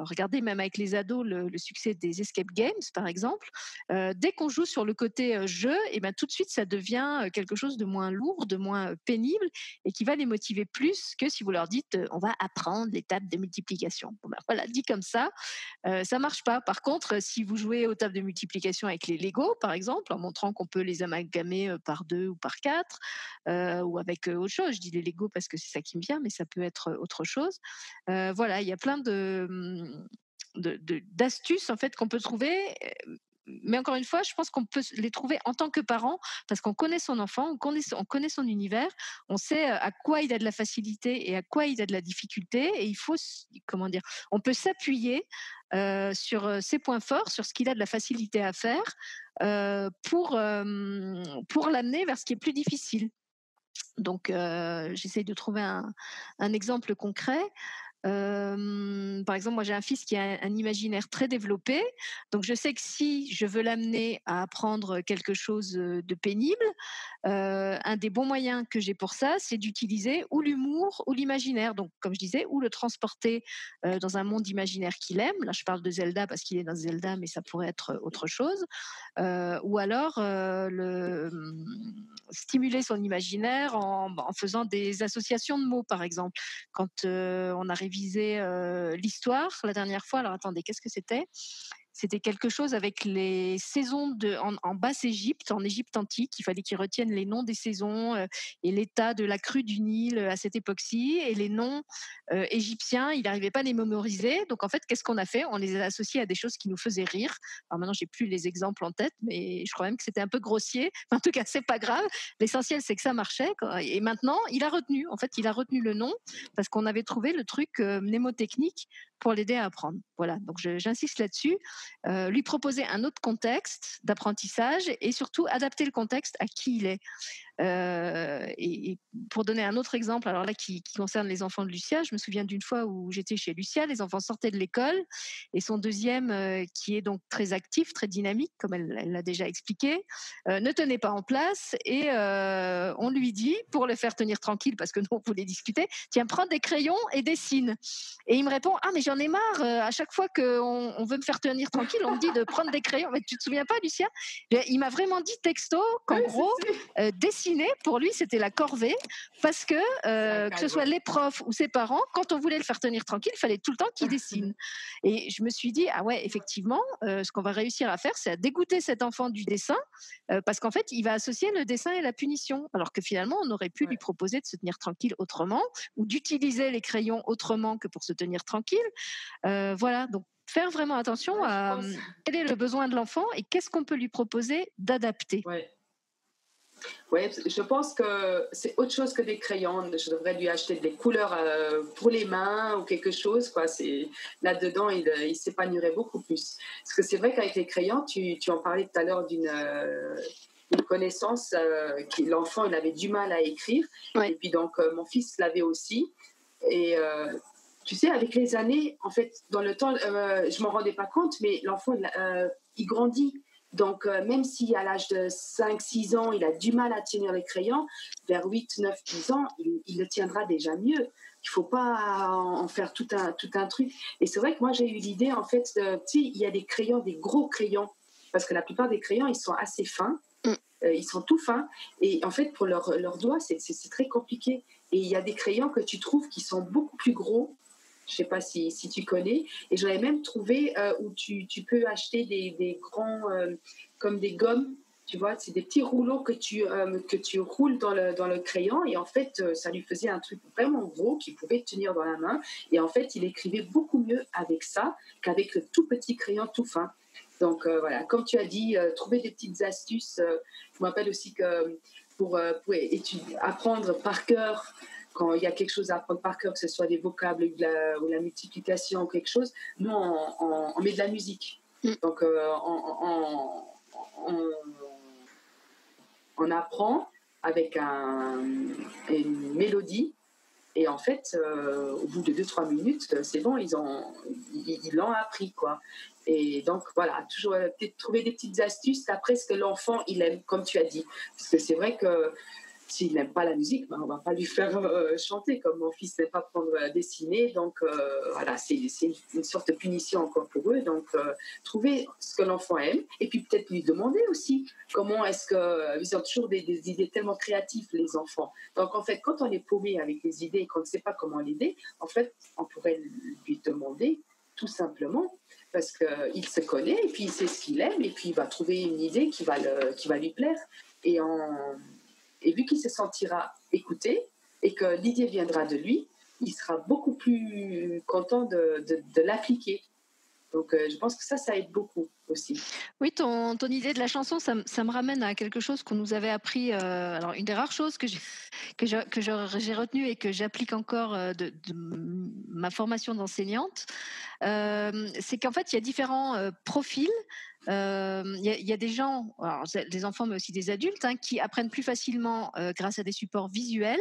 Regardez même avec les ados le, succès des escape games, par exemple. dès qu'on joue sur le côté jeu, et ben tout de suite ça devient quelque chose de moins lourd, de moins pénible, et qui va les motiver plus que si vous leur dites on va apprendre l'étape de multiplication. ben voilà, dit comme ça, ça marche pas. Par contre, si vous jouez aux tables de multiplication avec les Lego, par exemple, en montrant qu'on peut les amalgamer par deux ou par quatre, ou avec autre chose. Je dis les Lego parce que c'est ça qui me vient, mais ça peut être autre chose. voilà, il y a plein de mmh, d'astuces en fait qu'on peut trouver mais encore une fois, je pense qu'on peut les trouver en tant que parent parce qu'on connaît son enfant, on connaît, on connaît son univers, on sait à quoi il a de la facilité et à quoi il a de la difficulté. Et il faut, comment dire, on peut s'appuyer sur ses points forts, sur ce qu'il a de la facilité à faire pour, pour l'amener vers ce qui est plus difficile. Donc, j'essaye de trouver un exemple concret par exemple, moi j'ai un fils qui a un imaginaire très développé, donc je sais que si je veux l'amener à apprendre quelque chose de pénible, un des bons moyens que j'ai pour ça, c'est d'utiliser ou l'humour ou l'imaginaire. Donc, comme je disais, ou le transporter dans un monde imaginaire qu'il aime. Là, je parle de Zelda parce qu'il est dans Zelda, mais ça pourrait être autre chose. ou alors mmh, stimuler son imaginaire en, en, faisant des associations de mots, par exemple. Quand on arrive viser l'histoire la dernière fois. Alors attendez, qu'est-ce que c'était? C'était quelque chose avec les saisons en, Basse-Égypte, en Égypte antique. Il fallait qu'ils retiennent les noms des saisons euh, et l'état de la crue du Nil euh, à cette époque-ci. Et les noms euh, égyptiens, il n'arrivait pas à les mémoriser. Donc en fait, qu'est-ce qu'on a fait? On les a associés à des choses qui nous faisaient rire. Alors maintenant, j'ai plus les exemples en tête, mais je crois même que c'était un peu grossier. <laughs> En tout cas, c'est pas grave. L'essentiel, c'est que ça marchait. Et maintenant, il a retenu. En fait, il a retenu le nom parce qu'on avait trouvé le truc mnémotechnique pour l'aider à apprendre. Voilà, donc j'insiste là-dessus. Euh, lui proposer un autre contexte d'apprentissage et surtout adapter le contexte à qui il est. Euh, et, pour donner un autre exemple, alors là qui, concerne les enfants de Lucia, je me souviens d'une fois où j'étais chez Lucia, les enfants sortaient de l'école et son deuxième, euh, qui est donc très actif, très dynamique, comme elle l'a déjà expliqué, euh, ne tenait pas en place et on lui dit, pour le faire tenir tranquille, parce que nous on voulait discuter, tiens, prends des crayons et dessine. Et il me répond, ah mais j'en ai marre, à chaque fois qu'on on veut me faire tenir tranquille, on me dit de prendre des crayons. Mais tu te souviens pas, Lucia? Il m'a vraiment dit texto qu'en gros, dessine pour lui, c'était la corvée, parce que, euh, que ce soit les profs ou ses parents, quand on voulait le faire tenir tranquille, il fallait tout le temps qu'il dessine. <laughs> Et je me suis dit, ah ouais, effectivement, euh, ce qu'on va réussir à faire, c'est à dégoûter cet enfant du dessin, euh, parce qu'en fait, il va associer le dessin et la punition, alors que finalement, on aurait pu lui proposer de se tenir tranquille autrement, ou d'utiliser les crayons autrement que pour se tenir tranquille. voilà, donc faire vraiment attention à quel est le besoin de l'enfant et qu'est-ce qu'on peut lui proposer d'adapter. Oui, je pense que c'est autre chose que des crayons. Je devrais lui acheter des couleurs euh, pour les mains ou quelque chose. Quoi. C'est, là-dedans, il, il s'épanouirait beaucoup plus. Parce que c'est vrai qu'avec les crayons, tu, tu en parlais tout à l'heure d'une, euh, connaissance euh, que l'enfant il avait du mal à écrire. Et puis donc, mon fils l'avait aussi. Et tu sais, avec les années, en fait, dans le temps, je m'en rendais pas compte, mais l'enfant, il grandit. Donc, euh, même si à l'âge de 5-6 ans, il a du mal à tenir les crayons, vers 8, 9, 10 ans, il, le tiendra déjà mieux. Il ne faut pas en faire tout un, tout un truc. Et c'est vrai que moi, j'ai eu l'idée, en fait, de, il y a des crayons, des gros crayons, parce que la plupart des crayons, ils sont assez fins. Mm. Euh, ils sont tout fins. Et en fait, pour leurs doigts, c'est très compliqué. Et il y a des crayons que tu trouves qui sont beaucoup plus gros je sais pas si, si, tu connais. Et j'en ai même trouvé euh, où tu, tu, peux acheter des, des grands, euh, comme des gommes, tu vois, c'est des petits rouleaux que tu, euh, que tu roules dans le, dans le crayon. Et en fait, ça lui faisait un truc vraiment gros qu'il pouvait tenir dans la main. Et en fait, il écrivait beaucoup mieux avec ça qu'avec le tout petit crayon tout fin. Donc voilà, comme tu as dit, trouver des petites astuces. je me rappelle aussi que pour, pour apprendre par cœur quand il y a quelque chose à apprendre par cœur, que ce soit des vocables ou la, ou la multiplication ou quelque chose, nous, on, met de la musique. Mm. Donc, euh, on, on, apprend avec un, une mélodie. Et en fait, euh, au bout de 2-3 minutes, c'est bon, ils l'ont ils, appris. quoi. Et donc, voilà, toujours trouver des petites astuces après ce que l'enfant, il aime, comme tu as dit. Parce que c'est vrai que s'il n'aime pas la musique, ben, on va pas lui faire euh, chanter, comme mon fils n'aime pas prendre à dessiner. Donc euh, voilà, c'est une sorte de punition encore pour eux. Donc euh, trouver ce que l'enfant aime et puis peut-être lui demander aussi comment est-ce que ils ont toujours des, idées tellement créatives les enfants. Donc en fait, quand on est paumé avec des idées et qu'on ne sait pas comment l'aider, en fait, on pourrait lui demander tout simplement parce qu'il se connaît et puis il sait ce qu'il aime et puis il va trouver une idée qui va, qui va lui plaire. Et en et vu qu'il se sentira écouté et que l'idée viendra de lui, il sera beaucoup plus content de, l'appliquer. Donc, euh, je pense que ça, ça aide beaucoup aussi. Oui, ton, idée de la chanson, ça, me ramène à quelque chose qu'on nous avait appris. Euh, alors, une des rares choses que j'ai que retenu et que j'applique encore euh, de, ma formation d'enseignante, c'est qu'en fait, il y a différents profils il y, a des gens, des enfants mais aussi des adultes, hein, qui apprennent plus facilement grâce à des supports visuels.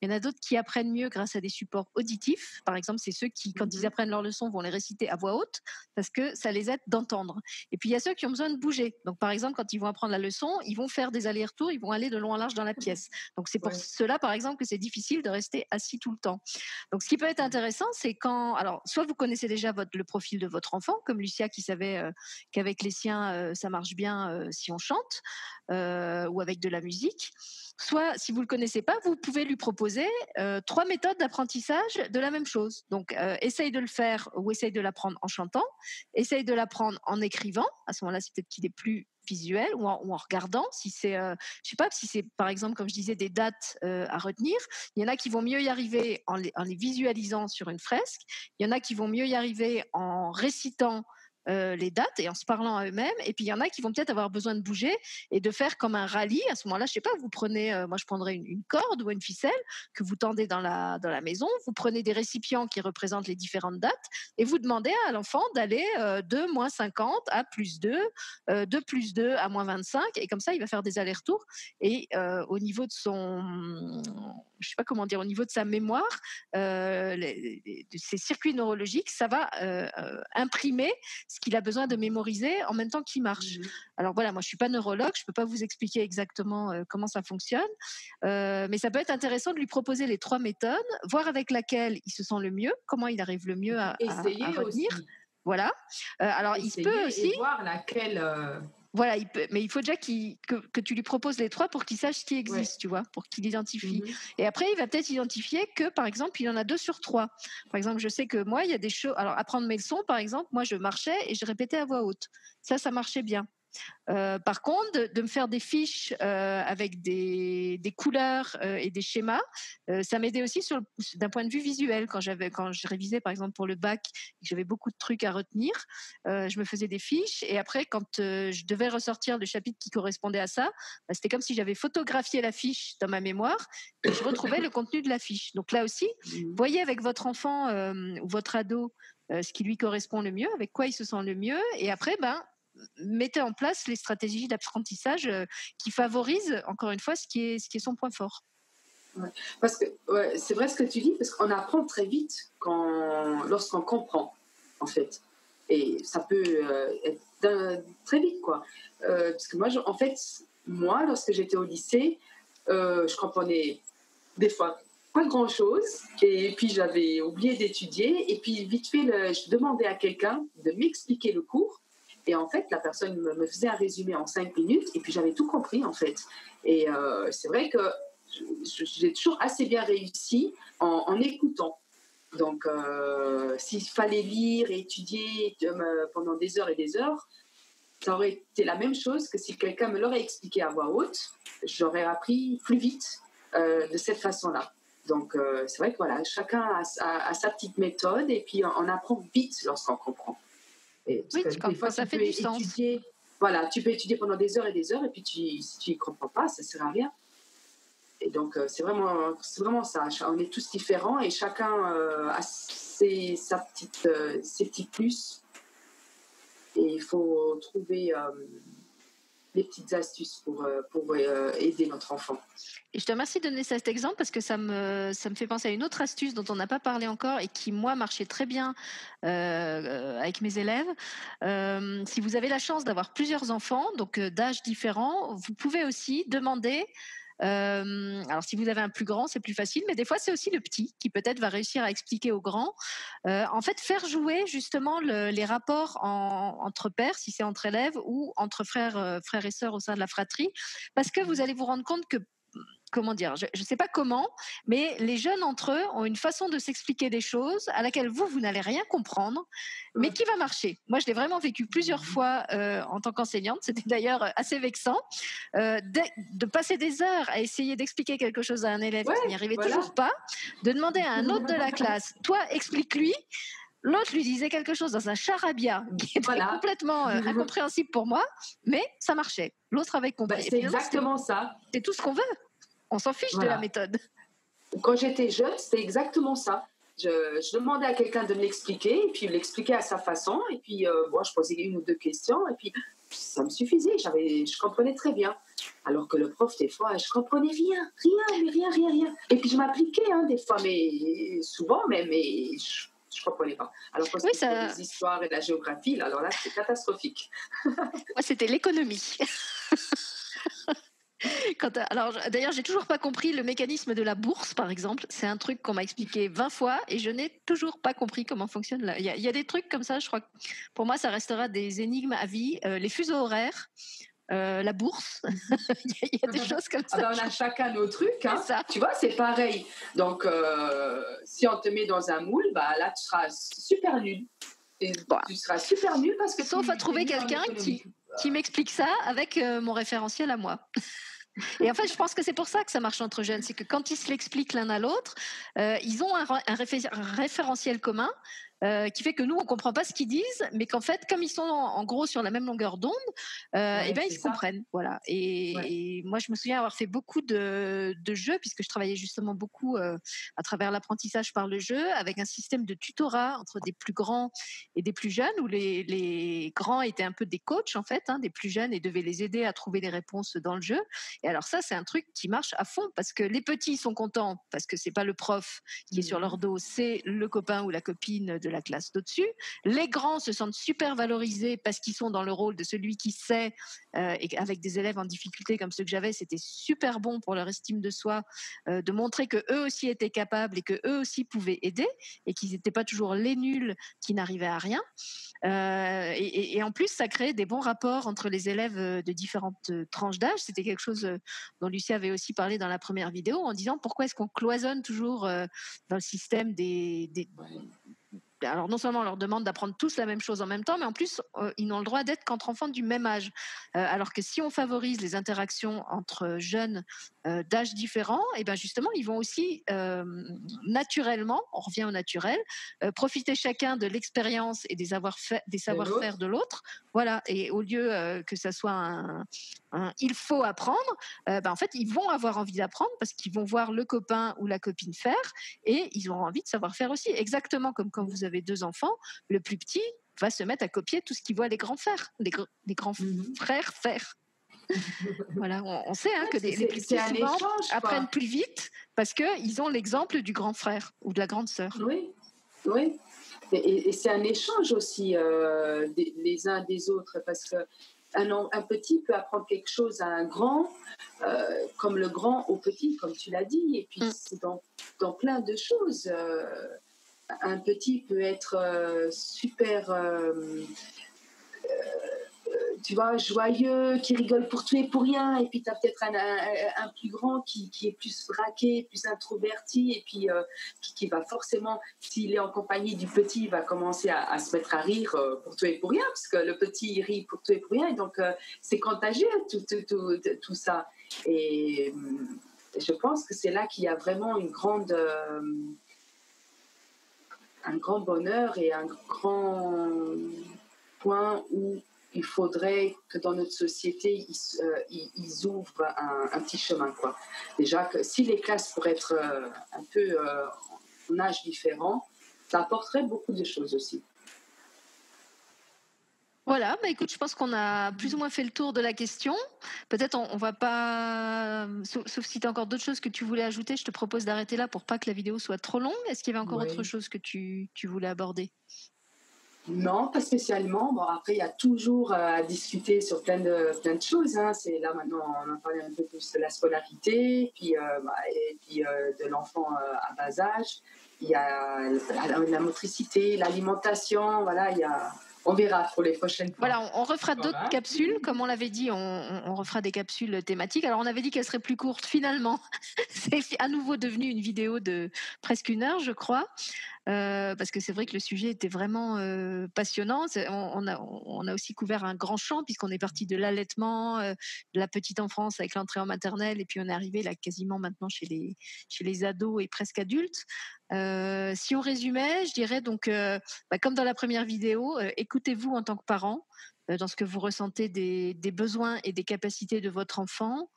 Il y en a d'autres qui apprennent mieux grâce à des supports auditifs. Par exemple, c'est ceux qui, quand ils mmh apprennent leurs leçons, vont les réciter à voix haute parce que ça les aide d'entendre. Et puis il y a ceux qui ont besoin de bouger. Donc par exemple, quand ils vont apprendre la leçon, ils vont faire des allers-retours, ils vont aller de long en large dans la pièce. Donc c'est pour cela, par exemple, que c'est difficile de rester assis tout le temps. Donc ce qui peut être intéressant, c'est quand, alors soit vous connaissez déjà votre, le profil de votre enfant, comme Lucia qui savait qu'avec les euh, ça marche bien euh, si on chante euh, ou avec de la musique. Soit, si vous le connaissez pas, vous pouvez lui proposer trois méthodes d'apprentissage de la même chose. Donc, essaye de le faire ou essaye de l'apprendre en chantant, essaye de l'apprendre en écrivant. À ce moment-là, c'est peut-être qu'il est plus visuel ou en, regardant. Si c'est, je sais pas, si c'est par exemple, comme je disais, des dates à retenir. Il y en a qui vont mieux y arriver en les, visualisant sur une fresque. Il y en a qui vont mieux y arriver en récitant euh, les dates et en se parlant à eux-mêmes. Et puis il y en a qui vont peut-être avoir besoin de bouger et de faire comme un rallye. À ce moment-là, je sais pas, vous prenez, euh, moi je prendrais une, corde ou une ficelle que vous tendez dans la, dans la maison. Vous prenez des récipients qui représentent les différentes dates et vous demandez à l'enfant d'aller euh, de moins 50 à plus 2, de plus 2 à moins 25. Et comme ça, il va faire des allers-retours. Et au niveau de son, je sais pas comment dire, au niveau de sa mémoire, les, ses circuits neurologiques, ça va imprimer ce qu'il a besoin de mémoriser en même temps qu'il marche. Mmh Alors voilà, moi je suis pas neurologue, je peux pas vous expliquer exactement euh, comment ça fonctionne, euh, mais ça peut être intéressant de lui proposer les trois méthodes, voir avec laquelle il se sent le mieux, comment il arrive le mieux à, à, retenir. Aussi. Voilà. Euh, alors il peut aussi voir laquelle voilà, il peut, mais il faut déjà que, que, tu lui proposes les trois pour qu'il sache ce qui existe, tu vois, pour qu'il identifie. Mmh Et après, il va peut-être identifier que, par exemple, il en a deux sur trois. Par exemple, je sais que moi, il y a des choses. Alors, apprendre mes leçons, par exemple, moi, je marchais et je répétais à voix haute. Ça, ça marchait bien. Euh, par contre, de, me faire des fiches euh, avec des, des couleurs euh, et des schémas, ça m'aidait aussi d'un point de vue visuel. Quand j'avais, quand je révisais par exemple pour le bac, j'avais beaucoup de trucs à retenir, je me faisais des fiches et après, quand je devais ressortir le chapitre qui correspondait à ça, bah, c'était comme si j'avais photographié la fiche dans ma mémoire et je retrouvais le contenu de la fiche. Donc là aussi, mmh. voyez avec votre enfant ou votre ado ce qui lui correspond le mieux, avec quoi il se sent le mieux, et après, ben mettez en place les stratégies d'apprentissage euh, qui favorisent, encore une fois, ce qui est, ce qui est son point fort. parce que c'est vrai ce que tu dis, parce qu'on apprend très vite quand, lorsqu'on comprend, en fait. Et ça peut euh, être très vite, quoi. Euh, parce que moi, en fait, moi, lorsque j'étais au lycée, je comprenais des fois pas grand-chose. Et puis, j'avais oublié d'étudier. Et puis, vite fait, je demandais à quelqu'un de m'expliquer le cours. Et en fait, la personne me, faisait un résumé en cinq minutes et puis j'avais tout compris en fait. Et euh, c'est vrai que j'ai toujours assez bien réussi en, écoutant. Donc, euh, s'il fallait lire et étudier euh, pendant des heures et des heures, ça aurait été la même chose que si quelqu'un me l'aurait expliqué à voix haute. J'aurais appris plus vite de cette façon-là. Donc, c'est vrai que voilà, chacun a, sa petite méthode et puis on apprend vite lorsqu'on comprend oui, des fois, ça fait du sens. Voilà, tu peux étudier pendant des heures et des heures, et puis tu, si tu ne comprends pas, ça ne sert à rien. Et donc, euh, c'est vraiment, vraiment ça. On est tous différents et chacun euh, a ses, sa petite, euh, ses petits plus. Et il faut trouver des petites astuces pour, euh, pour euh, aider notre enfant. Et je te remercie de donner cet exemple parce que ça me, ça me fait penser à une autre astuce dont on n'a pas parlé encore et qui, moi, marchait très bien euh, avec mes élèves. si vous avez la chance d'avoir plusieurs enfants, donc d'âges différents, vous pouvez aussi demander Euh, alors, si vous avez un plus grand, c'est plus facile, mais des fois, c'est aussi le petit qui peut-être va réussir à expliquer au grand. Euh, en fait, faire jouer justement les rapports entre pères, si c'est entre élèves, ou entre frères, frères et sœurs au sein de la fratrie, parce que vous allez vous rendre compte que comment dire, je ne sais pas comment, mais les jeunes entre eux ont une façon de s'expliquer des choses à laquelle vous, vous n'allez rien comprendre, mais qui va marcher. Moi, je l'ai vraiment vécu plusieurs mmh fois euh, en tant qu'enseignante. C'était d'ailleurs assez vexant euh, de, passer des heures à essayer d'expliquer quelque chose à un élève qui n'y arrivait toujours pas, de demander à un autre de la <laughs> classe, toi, explique-lui. L'autre lui disait quelque chose dans un charabia qui était complètement euh, <laughs> incompréhensible pour moi, mais ça marchait. L'autre avait compris. Bah, c'est exactement ça. C'est tout ce qu'on veut. On s'en fiche de la méthode. Quand j'étais jeune, c'était exactement ça. Je, demandais à quelqu'un de me l'expliquer, et puis il l'expliquait à sa façon, et puis euh, moi je posais une ou deux questions, et puis ça me suffisait, j'avais, je comprenais très bien. Alors que le prof, des fois, je comprenais rien, rien, mais rien, rien, rien. Et puis je m'appliquais, hein, des fois, mais souvent même, mais je, ne comprenais pas. Alors que oui, ça... les histoires et la géographie, alors là, c'était catastrophique. Moi, c'était l'économie. <laughs> alors, d'ailleurs, j'ai toujours pas compris le mécanisme de la bourse, par exemple. C'est un truc qu'on m'a expliqué 20 fois et je n'ai toujours pas compris comment fonctionne. Il, y a, des trucs comme ça, je crois. pour moi, ça restera des énigmes à vie. Euh, les fuseaux horaires. Euh, la bourse, <laughs> il y a des choses comme ah ça. Ben, on a chacun nos trucs. Hein. Tu vois, c'est pareil. Donc, euh, si on te met dans un moule, bah, là, tu seras super nul. Tu seras super nul parce que... Sauf à trouver quelqu'un qui, qui m'explique ça avec mon référentiel à moi. Et en fait, je pense que c'est pour ça que ça marche entre jeunes, c'est que quand ils se l'expliquent l'un à l'autre, euh, ils ont un, référentiel commun euh, qui fait que nous, on comprend pas ce qu'ils disent, mais qu'en fait, comme ils sont en, gros sur la même longueur d'onde, euh, eh ben, ils se comprennent. Voilà. Et, moi, je me souviens avoir fait beaucoup de, jeux, puisque je travaillais justement beaucoup euh, à travers l'apprentissage par le jeu, avec un système de tutorat entre des plus grands et des plus jeunes, où les, grands étaient un peu des coachs, en fait, hein, des plus jeunes, et devaient les aider à trouver des réponses dans le jeu. Et alors ça, c'est un truc qui marche à fond, parce que les petits sont contents, parce que c'est pas le prof qui est sur leur mmh. dos, c'est le copain ou la copine de la classe d'au-dessus. Les grands se sentent super valorisés parce qu'ils sont dans le rôle de celui qui sait, euh, et avec des élèves en difficulté comme ceux que j'avais, c'était super bon pour leur estime de soi euh, de montrer que eux aussi étaient capables et que eux aussi pouvaient aider et qu'ils n'étaient pas toujours les nuls qui n'arrivaient à rien. Euh, et, en plus, ça crée des bons rapports entre les élèves de différentes tranches d'âge. C'était quelque chose dont Lucie avait aussi parlé dans la première vidéo en disant pourquoi est-ce qu'on cloisonne toujours dans le système des, des, alors non seulement on leur demande d'apprendre tous la même chose en même temps, mais en plus euh, ils n'ont le droit d'être qu'entre enfants du même âge. Euh, alors que si on favorise les interactions entre jeunes euh, d'âges différents, et eh ben justement ils vont aussi naturellement, on revient au naturel, profiter chacun de l'expérience et des savoir-faire des savoir-faire de l'autre. Voilà. Et au lieu que ça soit un, il faut apprendre, ben en fait ils vont avoir envie d'apprendre parce qu'ils vont voir le copain ou la copine faire et ils ont envie de savoir faire aussi. Exactement comme quand vous avez avez deux enfants, le plus petit va se mettre à copier tout ce qu'il voit les grands faire, les, grands mhm. frères faire. <laughs> voilà, on, sait hein, que les, plus petits apprennent plus vite parce qu'ils ont l'exemple du grand frère ou de la grande sœur. Oui, oui. Et, c'est un échange aussi euh, les uns des autres parce que un, petit peut apprendre quelque chose à un grand, euh, comme le grand au petit, comme tu l'as dit. Et puis, mm. c'est dans, dans, plein de choses. Euh, un petit peut être euh, super, euh, euh, tu vois, joyeux, qui rigole pour tout et pour rien, et puis tu as peut-être un, plus grand qui, est plus braqué, plus introverti, et puis qui, va forcément, s'il est en compagnie du petit, il va commencer à, se mettre à rire pour tout et pour rien, parce que le petit rit pour tout et pour rien, et donc c'est contagieux tout, tout, ça. Et je pense que c'est là qu'il y a vraiment une grande un grand bonheur et un grand point où il faudrait que dans notre société, ils, euh, ouvrent un, petit chemin. Quoi. Déjà, que si les classes pourraient être euh, un peu euh, en âge différent, ça apporterait beaucoup de choses aussi. Voilà, bah écoute, je pense qu'on a plus ou moins fait le tour de la question. Peut-être on, on, va pas, sauf, si tu as encore d'autres choses que tu voulais ajouter, je te propose d'arrêter là pour pas que la vidéo soit trop longue. Est-ce qu'il y avait encore autre chose que tu, tu voulais aborder? Non, pas spécialement. Bon, après, il y a toujours à discuter sur plein de, plein de choses. Hein. C'est là maintenant, on a parlé un peu plus de la scolarité, puis, bah, et puis de l'enfant à bas âge. Il y a la, la motricité, l'alimentation. Voilà, il y a on verra pour les prochaines fois. Voilà, on, refera d'autres capsules. Comme on l'avait dit, on, refera des capsules thématiques. Alors, on avait dit qu'elles seraient plus courtes. Finalement, <laughs> c'est à nouveau devenu une vidéo de presque une heure, je crois. Parce que c'est vrai que le sujet était vraiment passionnant. On, a, aussi couvert un grand champ puisqu'on est parti de l'allaitement, de la petite enfance avec l'entrée en maternelle, et puis on est arrivé là quasiment maintenant chez les, chez les ados et presque adultes. si on résumait, je dirais donc, bah, comme dans la première vidéo, écoutez-vous en tant que parent, dans ce que vous ressentez des, besoins et des capacités de votre enfant.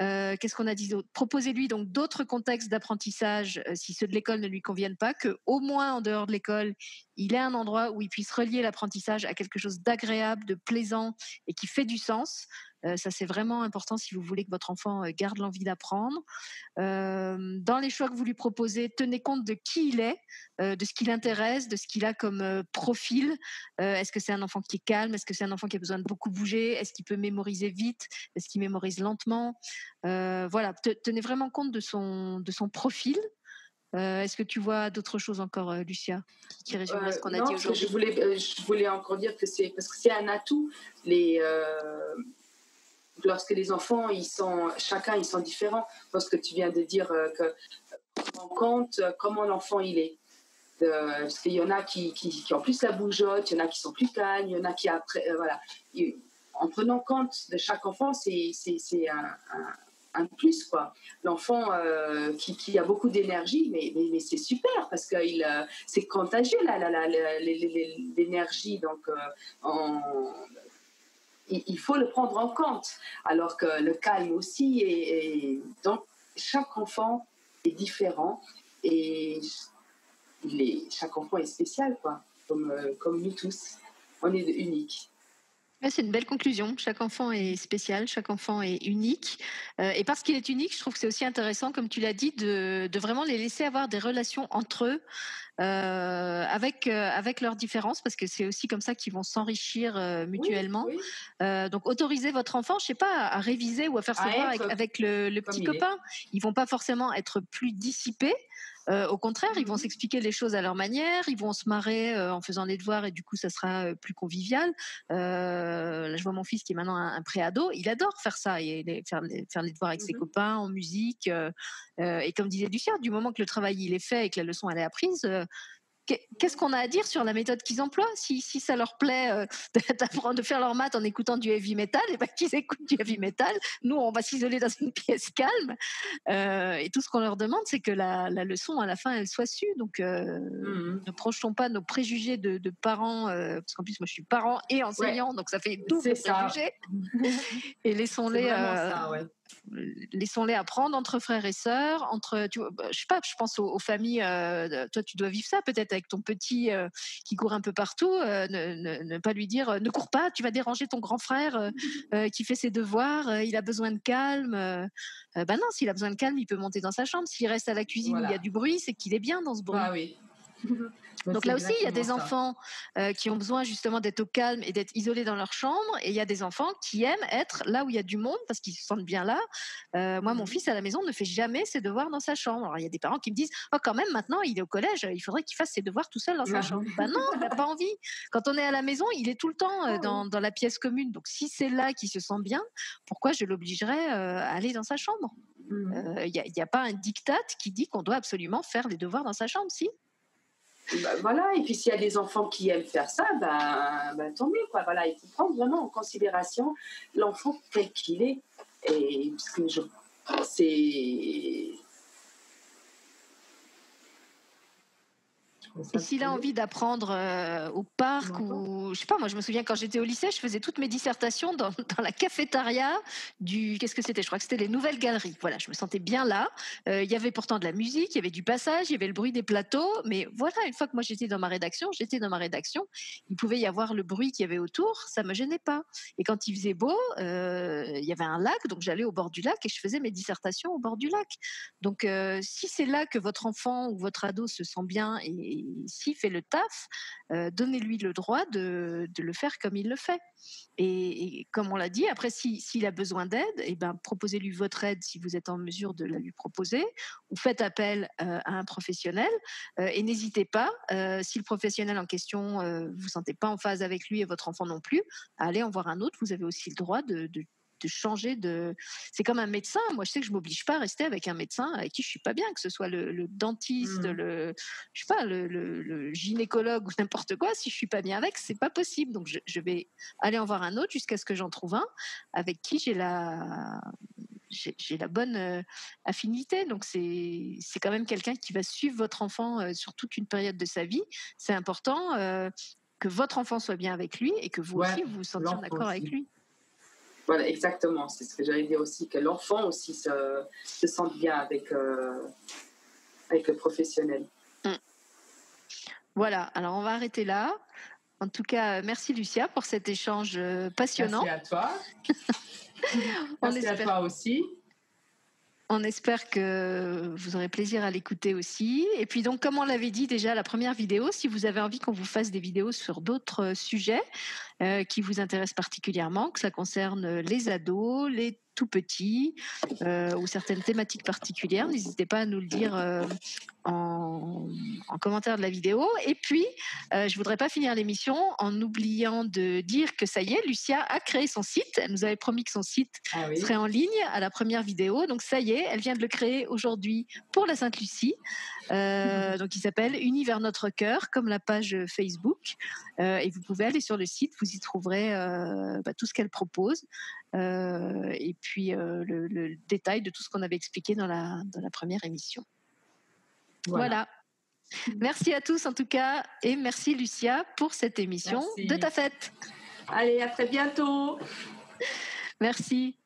Euh, qu'est-ce qu'on a dit Proposez-lui donc d'autres contextes d'apprentissage euh, si ceux de l'école ne lui conviennent pas, que au moins en dehors de l'école, il ait un endroit où il puisse relier l'apprentissage à quelque chose d'agréable, de plaisant et qui fait du sens. Ça, c'est vraiment important si vous voulez que votre enfant garde l'envie d'apprendre. Dans les choix que vous lui proposez, tenez compte de qui il est, de ce qui l'intéresse, de ce qu'il a comme profil. Est-ce que c'est un enfant qui est calme? Est-ce que c'est un enfant qui a besoin de beaucoup bouger? Est-ce qu'il peut mémoriser vite? Est-ce qu'il mémorise lentement? Voilà, tenez vraiment compte de son, de son profil. Est-ce que tu vois d'autres choses encore, Lucia, qui, résument ce qu'on a dit aujourd'hui je voulais, je voulais encore dire que c'est parce que c'est un atout. Les, lorsque les enfants, ils sont, chacun, ils sont différents. Lorsque tu viens de dire euh, que on compte euh, comment l'enfant il est. parce qu'il y en a qui, qui, ont plus la bougeotte, il y en a qui sont plus calmes, il y en a qui après, euh, voilà. en prenant compte de chaque enfant, c'est un, un, plus quoi. L'enfant qui, qui, a beaucoup d'énergie, mais, mais, c'est super parce que c'est contagieux l'énergie. Donc en, il, faut le prendre en compte. Alors que le calme aussi, et, donc chaque enfant est différent et chaque enfant est spécial, quoi, comme, euh, comme nous tous. On est unique. C'est une belle conclusion. Chaque enfant est spécial, chaque enfant est unique. Euh, et parce qu'il est unique, je trouve que c'est aussi intéressant, comme tu l'as dit, de, vraiment les laisser avoir des relations entre eux, euh, avec, euh, avec leurs différences, parce que c'est aussi comme ça qu'ils vont s'enrichir mutuellement. donc, autorisez votre enfant, je sais pas, à réviser ou à faire ses devoirs avec, le, le petit copain. Ils vont pas forcément être plus dissipés. Euh, au contraire, ils vont mmh s'expliquer les choses à leur manière, ils vont se marrer euh, en faisant les devoirs et du coup, ça sera euh, plus convivial. là, je vois mon fils qui est maintenant un, préado, il adore faire ça et faire, les, faire, les, devoirs avec ses mmh copains en musique. et comme disait Lucien, du moment que le travail il est fait et que la leçon elle est apprise, qu'est-ce qu'on a à dire sur la méthode qu'ils emploient? Si, si, ça leur plaît euh, <laughs> d'apprendre de faire leur maths en écoutant du heavy metal, et eh ben qu'ils écoutent du heavy metal. Nous, on va s'isoler dans une <laughs> pièce calme. Euh, et tout ce qu'on leur demande, c'est que la, la, leçon, à la fin, elle soit su. Donc, euh, mmh. ne projetons pas nos préjugés de, de parents, parce qu'en plus, moi, je suis parent et enseignant, donc ça fait double préjugés. <laughs> et laissons-les laissons-les apprendre entre frères et sœurs, entre, tu bah, je sais pas, je pense aux, familles. Euh, toi, tu dois vivre ça peut-être avec ton petit euh, qui court un peu partout. Euh, ne, pas lui dire, ne cours pas, tu vas déranger ton grand frère qui fait ses devoirs. il a besoin de calme. ben non, s'il a besoin de calme, il peut monter dans sa chambre. S'il reste à la cuisine où il y a du bruit, c'est qu'il est bien dans ce bruit. Ah oui. Donc là aussi, il y a des enfants euh, qui ont besoin justement d'être au calme et d'être isolés dans leur chambre, et il y a des enfants qui aiment être là où il y a du monde parce qu'ils se sentent bien là. Euh, moi, mon mmh fils à la maison ne fait jamais ses devoirs dans sa chambre. Alors il y a des parents qui me disent oh quand même maintenant il est au collège, il faudrait qu'il fasse ses devoirs tout seul dans sa chambre. Ben non, il <laughs> n'a pas envie. Quand on est à la maison, il est tout le temps euh, dans, dans, la pièce commune. Donc si c'est là qu'il se sent bien, pourquoi je l'obligerais à aller dans sa chambre? Mmh Il n'y a, a, pas un diktat qui dit qu'on doit absolument faire les devoirs dans sa chambre, si? Bah, voilà, et puis s'il y a des enfants qui aiment faire ça, ben, ben, tant mieux. Quoi. Voilà, il faut prendre vraiment en considération l'enfant tel qu'il est. Et c'est, Et s'il a envie d'apprendre euh, au parc ou je sais pas, moi je me souviens quand j'étais au lycée, je faisais toutes mes dissertations dans, <laughs> dans la cafétéria du qu'est-ce que c'était? Je crois que c'était les nouvelles galeries. Voilà, je me sentais bien là. Euh, il y avait pourtant de la musique, il y avait du passage, il y avait le bruit des plateaux, mais voilà, une fois que moi j'étais dans ma rédaction, j'étais dans ma rédaction, il pouvait y avoir le bruit qu'il y avait autour, ça me gênait pas. Et quand il faisait beau, euh, il y avait un lac, donc j'allais au bord du lac et je faisais mes dissertations au bord du lac. Donc si c'est là que votre enfant ou votre ado se sent bien et s'il fait le taf, euh, donnez-lui le droit de, le faire comme il le fait. Et, comme on l'a dit, après, s'il a besoin d'aide, eh ben, proposez-lui votre aide si vous êtes en mesure de la lui proposer, ou faites appel euh, à un professionnel. Euh, et n'hésitez pas, si le professionnel en question, vous ne sentez pas en phase avec lui et votre enfant non plus, à aller en voir un autre. Vous avez aussi le droit de changer de. C'est comme un médecin. Moi, je sais que je m'oblige pas à rester avec un médecin avec qui je suis pas bien, que ce soit le, dentiste, mmh. le, je sais pas, le, gynécologue <laughs> ou n'importe quoi. Si je suis pas bien avec, c'est pas possible. Donc, je, vais aller en voir un autre jusqu'à ce que j'en trouve un avec qui j'ai la j'ai la bonne euh, affinité. Donc, c'est quand même quelqu'un qui va suivre votre enfant euh, sur toute une période de sa vie. C'est important euh, que votre enfant soit bien avec lui et que vous aussi, vous vous sentiez d'accord avec lui. Voilà, exactement. C'est ce que j'allais dire aussi, que l'enfant aussi se, se sente bien avec, euh, avec le professionnel. Mm. Voilà, alors on va arrêter là. En tout cas, merci Lucia pour cet échange euh, passionnant. Merci à toi. <laughs> merci à toi aussi. On espère que vous aurez plaisir à l'écouter aussi. Et puis donc, comme on l'avait dit déjà la première vidéo, si vous avez envie qu'on vous fasse des vidéos sur d'autres sujets euh, qui vous intéressent particulièrement, que ça concerne les ados, les tout petits euh, ou certaines thématiques particulières, n'hésitez pas à nous le dire euh, en, commentaire de la vidéo. Et puis, euh, je voudrais pas finir l'émission en oubliant de dire que ça y est, Lucia a créé son site. Elle nous avait promis que son site ah serait en ligne à la première vidéo. Donc ça y est, elle vient de le créer aujourd'hui pour la Sainte-Lucie. donc il s'appelle Univers Notre Cœur, comme la page Facebook. et vous pouvez aller sur le site, vous y trouverez bah, tout ce qu'elle propose. Et puis euh, le, détail de tout ce qu'on avait expliqué dans la, dans la première émission. Voilà. Merci à tous en tout cas et merci Lucia pour cette émission de ta fête. Allez, à très bientôt. Merci.